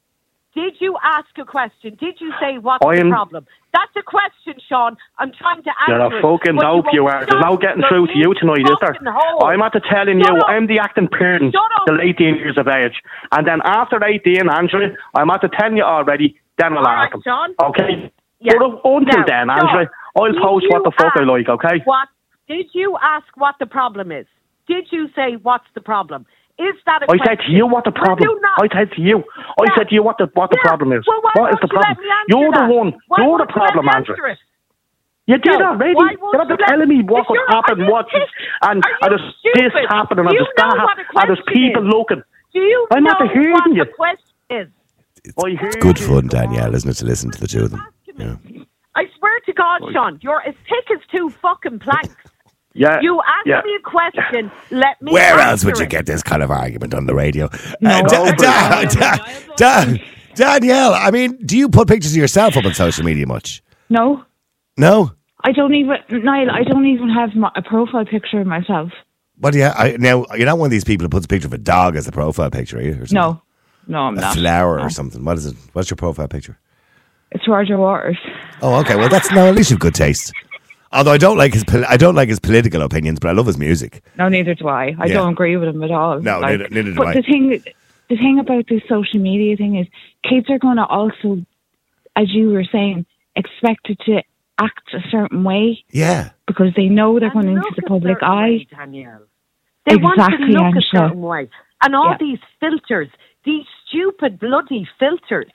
Speaker 7: Did you ask a question? Did you say what's
Speaker 5: I
Speaker 7: the problem? That's a question, Sean. I'm trying to answer
Speaker 5: You're a fucking dope, you
Speaker 7: won't
Speaker 5: are. There's no getting through to you tonight, is there?
Speaker 7: hole.
Speaker 5: I'm at the telling
Speaker 7: Shut
Speaker 5: you,
Speaker 7: up.
Speaker 5: I'm the acting parent till 18 years of age. And then after 18, Andrew, I'm at the telling you already, then I'll
Speaker 7: All right,
Speaker 5: ask them.
Speaker 7: Sean.
Speaker 5: Okay?
Speaker 7: Yeah.
Speaker 5: But until
Speaker 7: Now,
Speaker 5: then,
Speaker 7: Sean,
Speaker 5: Angela, I'll
Speaker 7: did
Speaker 5: post what the fuck I like, okay?
Speaker 7: What did you ask? What the problem is? Did you say what's the problem? Is that a
Speaker 5: I
Speaker 7: question?
Speaker 5: I said to you what the problem. I said to you. I
Speaker 7: Yeah.
Speaker 5: said to you what the what the
Speaker 7: Yeah.
Speaker 5: problem is.
Speaker 7: Well, why
Speaker 5: what is
Speaker 7: won't
Speaker 5: the
Speaker 7: you
Speaker 5: problem?
Speaker 7: me
Speaker 5: You're the one.
Speaker 7: Why
Speaker 5: You're the
Speaker 7: won't you let
Speaker 5: problem,
Speaker 7: me
Speaker 5: Angela.
Speaker 7: answer it?
Speaker 5: You did
Speaker 7: No,
Speaker 5: already. You're
Speaker 7: won't you
Speaker 5: telling me what
Speaker 7: you're-
Speaker 5: happened, what and, and
Speaker 7: you
Speaker 5: there's this happening, and there's that,
Speaker 7: know what a
Speaker 5: hap- and there's people
Speaker 7: is?
Speaker 5: looking.
Speaker 7: Do you
Speaker 5: I'm
Speaker 7: know
Speaker 5: not hearing
Speaker 7: what
Speaker 5: you.
Speaker 7: the question is?
Speaker 5: I hear
Speaker 3: It's good fun, Danielle, isn't it, to listen to the two of them?
Speaker 7: Asking me. I swear to God, Sean, you're as thick as two fucking planks.
Speaker 5: Yeah.
Speaker 7: You ask
Speaker 5: yeah.
Speaker 7: me a question, let me
Speaker 3: Where
Speaker 7: answer
Speaker 3: else would you get this kind of argument on the radio?
Speaker 6: No.
Speaker 3: Uh, Da-
Speaker 5: No,
Speaker 3: Da- Da- Da- Danielle, I mean, do you put pictures of yourself up on social media much?
Speaker 6: No,
Speaker 3: No?
Speaker 6: I don't even, Niall, I don't even have my, a profile picture of myself.
Speaker 3: But yeah, I, now, you're not one of these people who puts a picture of a dog as a profile picture, are you? Or something?
Speaker 6: No, no, I'm
Speaker 3: A
Speaker 6: not.
Speaker 3: flower
Speaker 6: No.
Speaker 3: or something. What is it? What's your profile picture?
Speaker 6: It's Roger Waters.
Speaker 3: Oh, okay. Well, that's no. At least you've good taste. Although I don't like his, I don't like his political opinions, but I love his music.
Speaker 6: No, neither do I. I
Speaker 3: Yeah.
Speaker 6: don't agree with him at all.
Speaker 3: No, neither- neither do
Speaker 6: but
Speaker 3: I.
Speaker 6: the thing, the thing about this social media thing is, kids are going to also, as you were saying, expected to act a certain way
Speaker 3: Yeah.
Speaker 6: because they know they're
Speaker 7: And
Speaker 6: going into the public eye.
Speaker 7: way, Danielle. They want
Speaker 6: Exactly,
Speaker 7: to look a
Speaker 6: Angela.
Speaker 7: certain way. And all
Speaker 6: Yeah.
Speaker 7: these filters, these stupid bloody filters.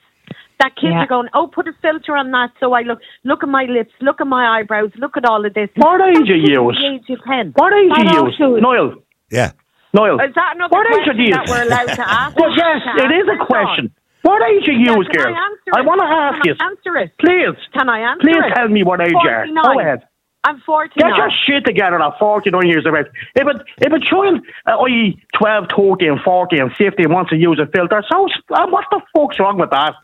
Speaker 7: That kids
Speaker 6: Yeah.
Speaker 7: are going, oh, put a filter on that so I look, look at my lips, look at my eyebrows, look at all of this.
Speaker 5: What age are you
Speaker 7: the age of 10.
Speaker 5: What age are you? Niall.
Speaker 3: Yeah.
Speaker 5: Niall.
Speaker 7: Is that another
Speaker 5: What age
Speaker 7: question
Speaker 5: are you?
Speaker 7: that we're allowed to ask?
Speaker 5: Well, yes,
Speaker 7: To
Speaker 5: it is a question.
Speaker 7: Dawn?
Speaker 5: What age are you,
Speaker 7: Yeah,
Speaker 5: girl?
Speaker 7: I
Speaker 5: I want to ask you.
Speaker 7: Answer it?
Speaker 5: Please.
Speaker 7: Can I answer
Speaker 5: Please
Speaker 7: it?
Speaker 5: tell me what age you are.
Speaker 7: 49.
Speaker 5: Go ahead.
Speaker 7: I'm 49.
Speaker 5: Get your shit together at 49 years of age. If a, if a child, uh, i.e. 12, 13, 14, 15, wants to use a filter, so uh, what the fuck's wrong with that?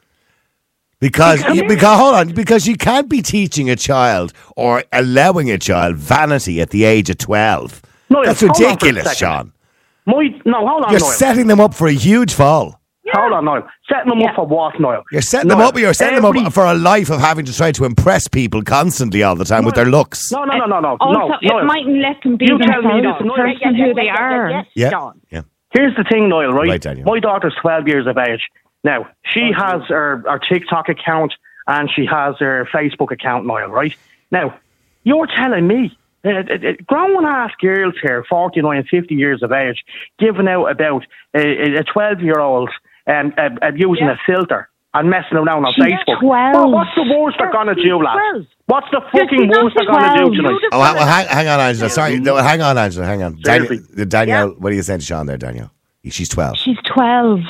Speaker 3: Because, you, because hold on, because you can't be teaching a child or allowing a child vanity at the age of twelve.
Speaker 5: No,
Speaker 3: That's
Speaker 5: hold on for a
Speaker 3: ridiculous,
Speaker 5: second.
Speaker 3: Sean.
Speaker 5: My, no, hold on,
Speaker 3: You're
Speaker 5: Niall.
Speaker 3: setting them up for a huge fall. Yeah.
Speaker 5: Hold on, Niall. Setting them up for what, Noel?
Speaker 3: You're setting them up. You're setting
Speaker 5: every-
Speaker 3: them up for a life of having to try to impress people constantly all the time with their looks.
Speaker 5: No, no, no, no, no.
Speaker 6: Also,
Speaker 5: no,
Speaker 6: it
Speaker 5: Niall.
Speaker 6: mightn't let them be
Speaker 5: You tell me this,
Speaker 6: the
Speaker 5: Niall.
Speaker 6: person who they are.
Speaker 7: Yes,
Speaker 3: Yeah,
Speaker 7: Dawn.
Speaker 3: yeah.
Speaker 5: Here's the thing, Noel. right?
Speaker 3: Right, Daniel.
Speaker 5: My daughter's 12 years of age. Now, she has her, her TikTok account and she has her Facebook account, Niall, right? Now, you're telling me, uh, uh, uh, grown ass girls here, 49, 50 years of age, giving out about a 12 year old um, uh, using a filter and messing around on
Speaker 6: She's
Speaker 5: Facebook.
Speaker 6: 12.
Speaker 5: Well, what's the worst they're going to do, lad?
Speaker 7: 12.
Speaker 5: What's the
Speaker 7: she's
Speaker 5: fucking
Speaker 7: not
Speaker 5: worst they're going to do tonight?
Speaker 3: Oh, well, hang, hang on, Angela. Sorry, no, hang on, Angela. Hang on, Daniel.
Speaker 5: Seriously.
Speaker 3: Danielle, what are you saying to Sean there, Daniel? She's twelve.
Speaker 6: She's 12.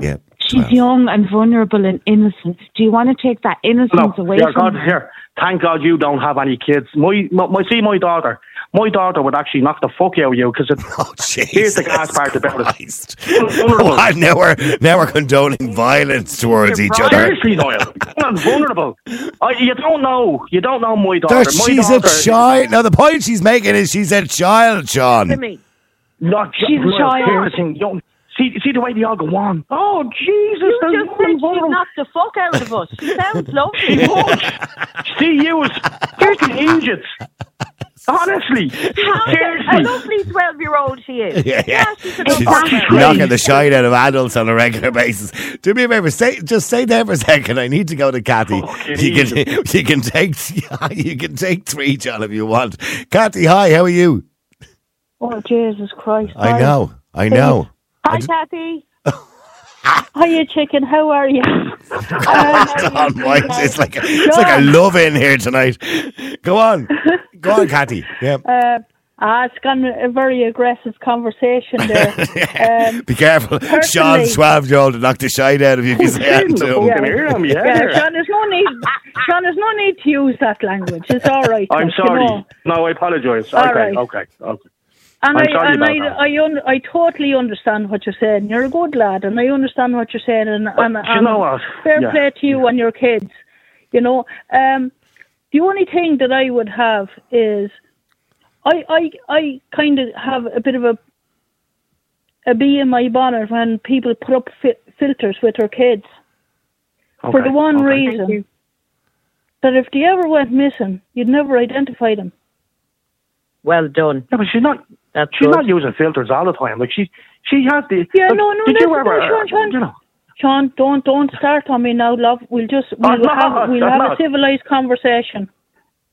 Speaker 3: Yeah,
Speaker 6: She's
Speaker 3: 12.
Speaker 6: young and vulnerable and innocent. Do you want to take that innocence
Speaker 5: No,
Speaker 6: away from
Speaker 5: God,
Speaker 6: her?
Speaker 5: here. Thank God you don't have any kids. My, my, my see, my daughter, my daughter would actually knock the fuck out of you because
Speaker 3: Oh, Jesus
Speaker 5: Here's the gas part about it.
Speaker 3: Christ.
Speaker 5: Vulnerable.
Speaker 3: What? Now we're now we're condoning violence towards each other.
Speaker 5: seriously, Noel, I'm vulnerable. I, you don't know. You don't know my daughter.
Speaker 3: There,
Speaker 5: my
Speaker 3: she's
Speaker 5: daughter,
Speaker 3: a child. Now the point she's making is she's a child, Sean.
Speaker 7: To me.
Speaker 5: Not ju-
Speaker 6: She's a child.
Speaker 5: Here's the thing, you don't- See, see the way they all go on. Oh Jesus!
Speaker 7: You just said she knocked the fuck out of us. She sounds lovely.
Speaker 5: See you as fucking idiots. Honestly,
Speaker 7: How a lovely 12 year old she is.
Speaker 3: Yeah, yeah.
Speaker 7: she's
Speaker 3: She's
Speaker 7: lovely
Speaker 5: Exactly.
Speaker 7: girl.
Speaker 3: knocking the shine out of adults on a regular basis. Do me a favor, stay just stay there for a second. I need to go to Kathy.
Speaker 5: Fucking
Speaker 3: You can you can take you can take three, John, if you want. Kathy, hi, how are you?
Speaker 4: Oh, Jesus Christ.
Speaker 3: I know, I know.
Speaker 7: Hi, Kathy.
Speaker 4: Hiya, chicken. How are you?
Speaker 3: God, why is- it's like a, it's like a love in here tonight. Go on, go on, Kathy. Yeah.
Speaker 4: Uh, ah, it's gone a very aggressive conversation there. um,
Speaker 3: Be careful.
Speaker 4: personally-
Speaker 3: Sean's 12 year old to knock the shine out of you if you say that to him.
Speaker 5: Fucking hear him, yeah.
Speaker 4: yeah, Sean, there's no need. Sean, there's no need to use that language. It's all right.
Speaker 5: I'm
Speaker 4: like, you
Speaker 5: sorry.
Speaker 4: know.
Speaker 5: No, I apologise. Okay,
Speaker 4: right.
Speaker 5: okay, okay.
Speaker 4: And
Speaker 5: I'm
Speaker 4: I and
Speaker 5: about
Speaker 4: I
Speaker 5: that.
Speaker 4: I, un- I totally understand what you're saying. You're a good lad, and I understand what you're saying. And, and,
Speaker 5: you
Speaker 4: and
Speaker 5: know what?
Speaker 4: fair
Speaker 5: Yeah.
Speaker 4: play to you and your kids. You know, um, the only thing that I would have is, I I I kind of have a bit of a a bee in my bonnet when people put up fi- filters with their kids for the one
Speaker 5: okay.
Speaker 4: reason that if they ever went missing, you'd never identify them.
Speaker 7: Well done.
Speaker 5: Yeah, but she's not.
Speaker 7: That's
Speaker 5: She's
Speaker 7: good.
Speaker 5: not using filters all the time. Like she, she has the.
Speaker 4: Yeah,
Speaker 5: like,
Speaker 4: no, no,
Speaker 5: Did
Speaker 4: no,
Speaker 5: you ever?
Speaker 4: no, Sean, Sean.
Speaker 5: You know.
Speaker 4: Sean, don't don't start on me now, love. We'll just we'll
Speaker 5: not,
Speaker 4: have we'll
Speaker 5: I'm
Speaker 4: have a civilized conversation.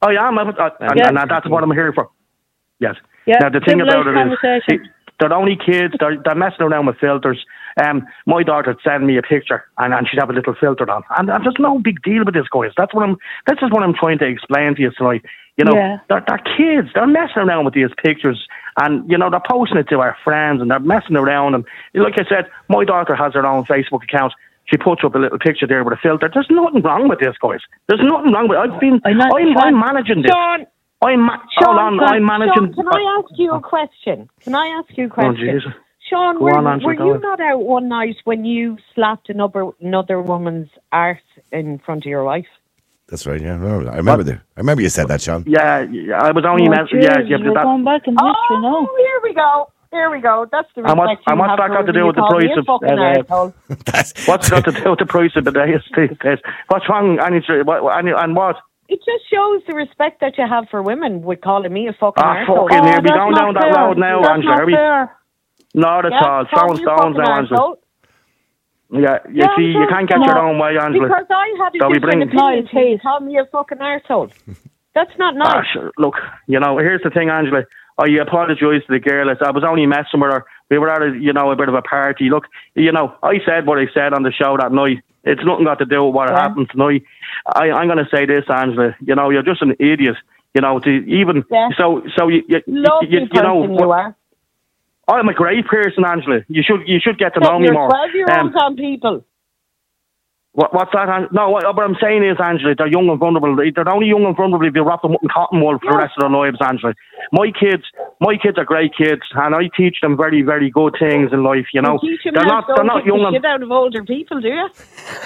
Speaker 5: Oh, I am, I'm- and,
Speaker 4: Yeah.
Speaker 5: and that's what I'm here for. Yes.
Speaker 4: Yeah,
Speaker 5: Now the thing about it is, they're only kids. They're, they're messing around with filters. Um, my daughter'd send me a picture, and, and she'd have a little filter on, and, and there's no big deal with this, guys. That's what I'm. This is what I'm trying to explain to you tonight. You know,
Speaker 4: Yeah.
Speaker 5: they're, they're kids. They're messing around with these pictures, and you know they're posting it to our friends, and they're messing around. And like I said, my daughter has her own Facebook account. She puts up a little picture there with a filter. There's nothing wrong with this, guys. There's nothing wrong with. It. I've been.
Speaker 4: I'm not-
Speaker 5: I'm, I'm managing this.
Speaker 7: Sean,
Speaker 5: I'm. Ma-
Speaker 7: Sean,
Speaker 5: hold on.
Speaker 7: can,
Speaker 5: I'm managing.
Speaker 7: Sean, can I ask you a question? Can I ask you a
Speaker 5: Oh,
Speaker 7: question?
Speaker 5: Jesus.
Speaker 7: Sean, were,
Speaker 5: on,
Speaker 7: were you not out one night when you slapped another another woman's arse in front of your wife?
Speaker 3: That's right. Yeah, I remember, that. I remember that. I remember you said that, Sean.
Speaker 5: Yeah, yeah, I was only
Speaker 4: Oh,
Speaker 5: mess- yeah, yeah,
Speaker 4: we're
Speaker 5: but that,
Speaker 4: going back in history
Speaker 7: oh,
Speaker 4: now.
Speaker 7: here we go. Here we go. That's the
Speaker 5: And what-
Speaker 7: respect you
Speaker 5: and what's
Speaker 7: have
Speaker 5: that got to do with the
Speaker 7: You
Speaker 5: price of, uh, what's got to do with the price of the days these days? What's wrong? And, it's, what, and, and what?
Speaker 7: It just shows the respect that you have for women with calling me a fucking
Speaker 5: Ah,
Speaker 7: arsehole.
Speaker 5: fucking here we
Speaker 4: that's
Speaker 5: going
Speaker 4: not
Speaker 5: down that
Speaker 4: fair.
Speaker 5: road now,
Speaker 4: That's
Speaker 5: Angela.
Speaker 4: not
Speaker 5: Are we?
Speaker 4: fair.
Speaker 5: Not at
Speaker 7: Yeah,
Speaker 5: all.
Speaker 7: call
Speaker 5: Throwing
Speaker 7: me a
Speaker 5: stones
Speaker 7: fucking
Speaker 5: now, Angela.
Speaker 7: arsehole.
Speaker 5: Yeah, you
Speaker 7: Yeah,
Speaker 5: see, you
Speaker 7: sure.
Speaker 5: can't get your own way, Angela.
Speaker 7: Because I have a
Speaker 5: So we
Speaker 7: different
Speaker 5: bring-
Speaker 7: opinion.
Speaker 4: No,
Speaker 7: You
Speaker 4: please.
Speaker 7: call me a fucking arsehole. That's not
Speaker 5: Ah,
Speaker 7: nice.
Speaker 5: sure. Look, you know, here's the thing, Angela. I apologise to the girl. I I was only messing with her. We were at a, you know, a bit of a party. Look, you know, I said what I said on the show that night. It's nothing got to do with what
Speaker 6: Yeah.
Speaker 5: happened tonight. I, I'm going to say this, Angela. You know, you're just an idiot. You know, to even
Speaker 6: Yeah.
Speaker 5: so, so you, you,
Speaker 6: Lovely
Speaker 5: you, you know,
Speaker 6: you are.
Speaker 5: I'm a great person, Angela. You should, you should get to know me more.
Speaker 6: 12 year
Speaker 5: Um,
Speaker 6: olds on people.
Speaker 5: What, what's that? An- No, what, what I'm saying is, Angela, they're young and vulnerable. They're only young and vulnerable if you wrap them up in cotton wool for the rest of their lives, Angela. My kids, my kids are great kids, and I teach them very, very good things in life. You know,
Speaker 6: you
Speaker 5: they're not, they're not young and
Speaker 6: out of older people, do you?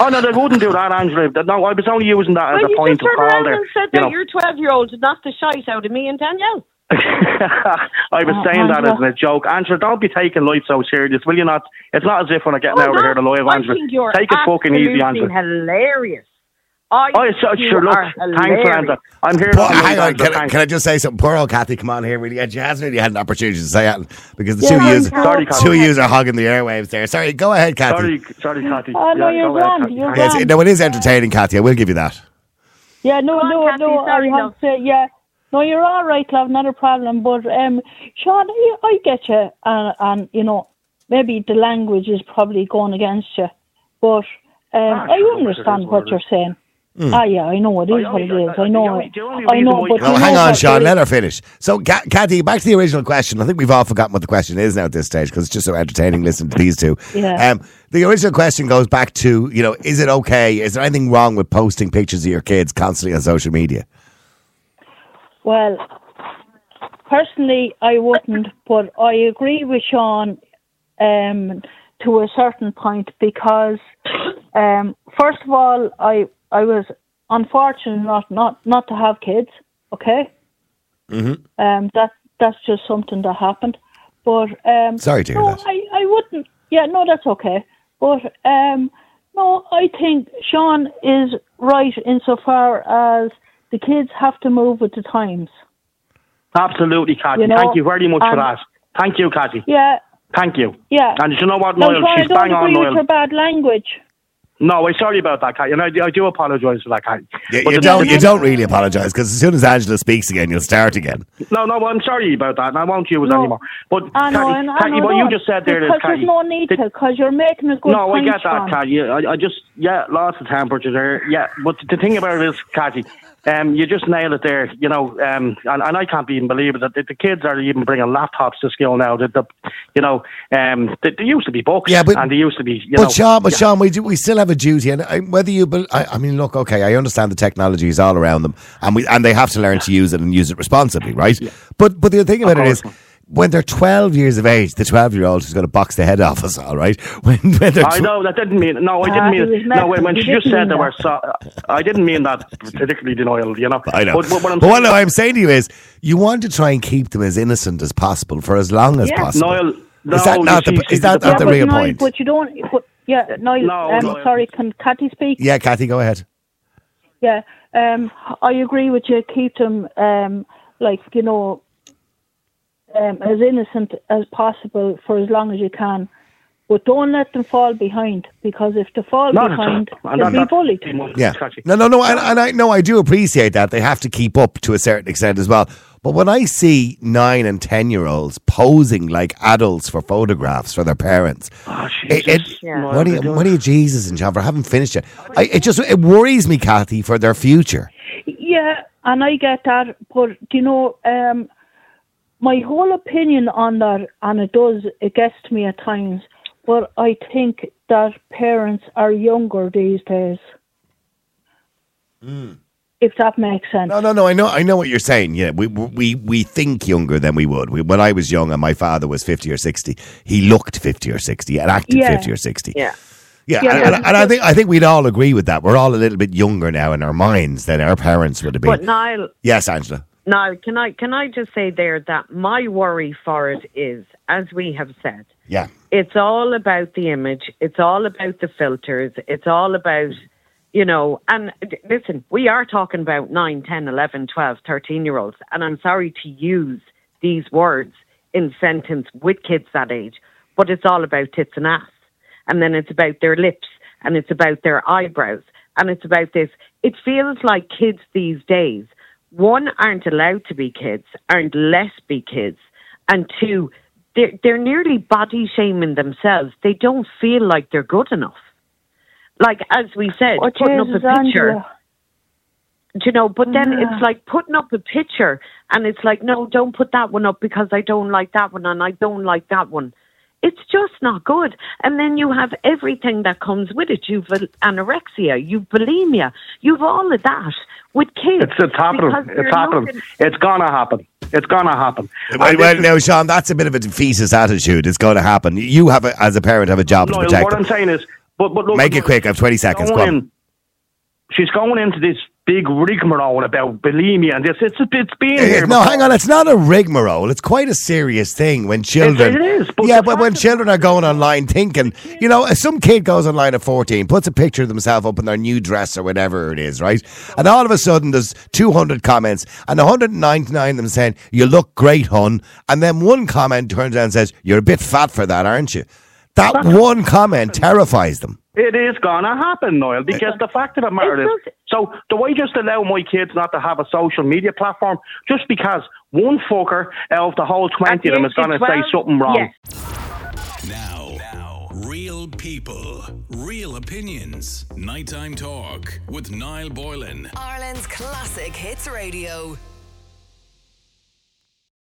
Speaker 5: oh no, they wouldn't do that, Angela. No, I was only using that as
Speaker 6: well,
Speaker 5: a
Speaker 6: you
Speaker 5: point of call there.
Speaker 6: and said
Speaker 5: you
Speaker 6: that
Speaker 5: know.
Speaker 6: your 12 year old knocked the shite out of me and Danielle.
Speaker 5: I was
Speaker 6: Oh,
Speaker 5: saying that as a joke. Angela, don't be taking life so serious, will you not? It's not as if when I get
Speaker 6: Oh,
Speaker 5: out of here to live,
Speaker 6: I
Speaker 5: Angela.
Speaker 6: think you're
Speaker 5: Take it fucking easy,
Speaker 6: absolutely
Speaker 5: Angela.
Speaker 6: hilarious. I
Speaker 5: Oh, so,
Speaker 6: you
Speaker 5: sure, look,
Speaker 6: are
Speaker 5: thanks,
Speaker 6: hilarious.
Speaker 5: Angela. I'm here.
Speaker 3: But
Speaker 5: all
Speaker 3: hang on, can, I- can I just say something? Poor old Kathy, come on here, really. And she hasn't really had an opportunity to say it because the
Speaker 6: Yeah,
Speaker 3: two
Speaker 6: I'm
Speaker 3: years,
Speaker 5: sorry,
Speaker 3: two
Speaker 5: Kathy.
Speaker 3: years are hogging the airwaves there. Sorry, go ahead, Kathy.
Speaker 5: Sorry, sorry, Kathy.
Speaker 6: Oh, no,
Speaker 5: Yeah,
Speaker 6: you're
Speaker 5: go ahead,
Speaker 6: grand, you're
Speaker 3: Yes,
Speaker 6: grand.
Speaker 3: no, it is entertaining, Kathy. I will give you that.
Speaker 8: Yeah, no,
Speaker 6: on,
Speaker 8: no,
Speaker 6: Kathy,
Speaker 8: no.
Speaker 6: sorry,
Speaker 8: I have
Speaker 6: love.
Speaker 8: to say, yeah. No, you're all right, love. Not a problem. But um, Sean, I, I get you, and and you know, maybe the language is probably going against you, but um,
Speaker 5: Ah,
Speaker 8: I
Speaker 5: sure, look, it
Speaker 8: understand what
Speaker 5: what
Speaker 8: you're saying.
Speaker 3: Hmm.
Speaker 8: Ah, yeah, I know it is
Speaker 5: I-
Speaker 8: what it is.
Speaker 5: I-
Speaker 8: I-
Speaker 5: I
Speaker 8: know
Speaker 5: only-
Speaker 8: it. I know, but
Speaker 3: No, hang on, Sean. Let her finish. So, Ca- Kathy, back to the original question. I think we've all forgotten what the question is now at this stage because it's just so entertaining listening to these two.
Speaker 8: Yeah.
Speaker 3: Um, the original question goes back to, you know, is it okay? Is there anything wrong with posting pictures of your kids constantly on social media?
Speaker 8: Well, personally, I wouldn't, but I agree with Sean um, to a certain point because, um, first of all, I I was unfortunate not not, not to have kids. Okay, mm-hmm. um, that that's just something that happened. But um,
Speaker 3: Sorry to hear
Speaker 8: no,
Speaker 3: that.
Speaker 8: I I wouldn't. Yeah, no, that's okay. But um, no, I think Sean is right insofar as the kids have to move with the times.
Speaker 5: Absolutely, Kathy.
Speaker 8: You know,
Speaker 5: Thank you very much for that. Thank you, Kathy.
Speaker 8: Yeah,
Speaker 5: Thank you.
Speaker 8: yeah.
Speaker 5: And you know what,
Speaker 8: no,
Speaker 5: Noel?
Speaker 8: Sean, I don't
Speaker 5: bang on, Noel.
Speaker 8: her bad language.
Speaker 5: No, I'm sorry about that, Kathy. And I, I do apologise for that, Kathy.
Speaker 3: You,
Speaker 5: But
Speaker 3: you don't. You don't really apologise because as soon as Angela speaks again, you'll start again.
Speaker 5: No, no, I'm sorry about that, and I won't use it
Speaker 8: No.
Speaker 5: anymore. But
Speaker 8: I know,
Speaker 5: Kathy,
Speaker 8: and I know
Speaker 5: what you just said there is
Speaker 8: because
Speaker 5: Kathy.
Speaker 8: there's no need to, because you're making a good point.
Speaker 5: no,
Speaker 8: point,
Speaker 5: I get that,
Speaker 8: Sean.
Speaker 5: Kathy. I, I just, yeah, lost the temperature there. Yeah, but the thing about it is, Kathy, um, you just nailed it there. You know, um, and, and I can't even believe it that the, the kids are even bringing laptops to school now. That the, you know, um, they, used to be books,
Speaker 3: Yeah, but-
Speaker 5: and they used to be, you
Speaker 3: but
Speaker 5: know.
Speaker 3: Sean, but
Speaker 5: yeah.
Speaker 3: Sean, we do, we still have a duty, and I, whether you, bel I, I mean, look, okay, I understand the technology is all around them, and we and they have to learn to use it and use it responsibly, right? Yeah. But but the thing about it is.
Speaker 5: Course.
Speaker 3: When they're 12 years of age, the 12 year old is going to box the head off us, all right? When, when they're
Speaker 5: I know that didn't mean no. I didn't
Speaker 8: he
Speaker 5: mean no. When, when
Speaker 8: messing.
Speaker 5: she just said
Speaker 8: mean
Speaker 5: they were
Speaker 8: that.
Speaker 5: so, I didn't mean that particularly denial. You know.
Speaker 3: I know.
Speaker 5: But, but what I'm
Speaker 3: But what
Speaker 5: saying-
Speaker 3: I'm saying to you is, you want to try and keep them as innocent as possible for as long as
Speaker 5: Yeah,
Speaker 3: possible.
Speaker 5: Niall, no,
Speaker 3: is that
Speaker 5: you
Speaker 3: not the,
Speaker 5: see,
Speaker 3: is that
Speaker 5: the
Speaker 3: not the
Speaker 8: but
Speaker 3: real
Speaker 8: Niall,
Speaker 3: point?
Speaker 8: But you don't. But, yeah, Niall,
Speaker 5: No,
Speaker 8: um,
Speaker 5: no.
Speaker 8: sorry, can Kathy speak?
Speaker 3: Yeah, Kathy, go ahead.
Speaker 8: Yeah, um, I agree with you. Keep them, um, like you know, um, as innocent as possible for as long as you can. But don't let them fall behind because if they fall
Speaker 5: Not
Speaker 8: behind,
Speaker 5: all. And
Speaker 8: they'll be bullied.
Speaker 3: Yeah.
Speaker 5: Kathy.
Speaker 3: No, no, no. And, and I no, I do appreciate that. They have to keep up to a certain extent as well. But when I see nine and ten year olds posing like adults for photographs for their parents,
Speaker 5: Oh,
Speaker 3: it, it,
Speaker 5: Jesus.
Speaker 3: what are you, what do you, Jesus and John, for I haven't finished yet. I, it just it worries me, Kathy, for their future.
Speaker 8: Yeah, and I get that, but do you know, um, my whole opinion on that, and it does, it gets to me at times, but I think that parents are younger these days. Hmm. If that makes sense.
Speaker 3: No, no, no. I know, I know what you're saying. Yeah, we we we think younger than we would. We, when I was young and my father was fifty or sixty, he looked fifty or sixty and acted
Speaker 8: Yeah.
Speaker 3: fifty or sixty.
Speaker 7: Yeah.
Speaker 3: Yeah,
Speaker 8: Yeah,
Speaker 3: and,
Speaker 8: but-
Speaker 3: and, and I think I think we'd all agree with that. We're all a little bit younger now in our minds than our parents would have been.
Speaker 7: But Niall,
Speaker 3: yes, Angela.
Speaker 7: Now, can I can I just say there that my worry for it is, as we have said,
Speaker 3: Yeah,
Speaker 7: it's all about the image. It's all about the filters. It's all about, you know, and listen, we are talking about 9, 10, 11, 12, 13 year olds. And I'm sorry to use these words in sentence with kids that age, but it's all about tits and ass. And then it's about their lips and it's about their eyebrows and it's about this. It feels like kids these days one, aren't allowed to be kids, aren't let be kids, and two, they're, they're nearly body shaming themselves. They don't feel like they're good enough. Like, as we said,
Speaker 8: Oh,
Speaker 7: putting up a picture.
Speaker 8: Angela.
Speaker 7: Do you know, but then
Speaker 8: Yeah.
Speaker 7: it's like putting up a picture and it's like, no, don't put that one up because I don't like that one and I don't like that one. It's just not good. And then you have everything that comes with it. You've anorexia, you've bulimia, you've all of that with kids.
Speaker 5: It's, it's happening. It's happening.
Speaker 7: looking-
Speaker 5: It's gonna happen. It's gonna happen.
Speaker 3: Well,
Speaker 5: And
Speaker 3: well, now, Sean, that's a bit of a defeatist attitude. It's going to happen. You have, a, as a parent, have a job
Speaker 5: is,
Speaker 3: to
Speaker 5: Niall,
Speaker 3: protect
Speaker 5: what I'm saying is, but, but look,
Speaker 3: Make it quick. I have 20 seconds. Go on.
Speaker 5: in- she's going into this big rigmarole about bulimia and this. It's it's been
Speaker 3: Yeah,
Speaker 5: here.
Speaker 3: no,
Speaker 5: before.
Speaker 3: hang on. It's not a rigmarole. It's quite a serious thing when children.
Speaker 5: it is, but
Speaker 3: yeah, but when children are going online thinking, you know, some kid goes online at 14, puts a picture of themselves up in their new dress or whatever it is, right? And all of a sudden there's 200 comments and 199 of them saying, you look great, hon. And then one comment turns around and says, you're a bit fat for that, aren't you? That one comment terrifies them.
Speaker 5: It is gonna happen, Niall, because the fact of the matter
Speaker 7: It
Speaker 5: is, so do I just allow my kids not to have a social media platform just because one fucker out of the whole twenty of them is gonna say something wrong?
Speaker 7: yes.
Speaker 1: Now, now, real people, real opinions. Nighttime talk with Niall Boylan.
Speaker 2: Ireland's classic hits radio.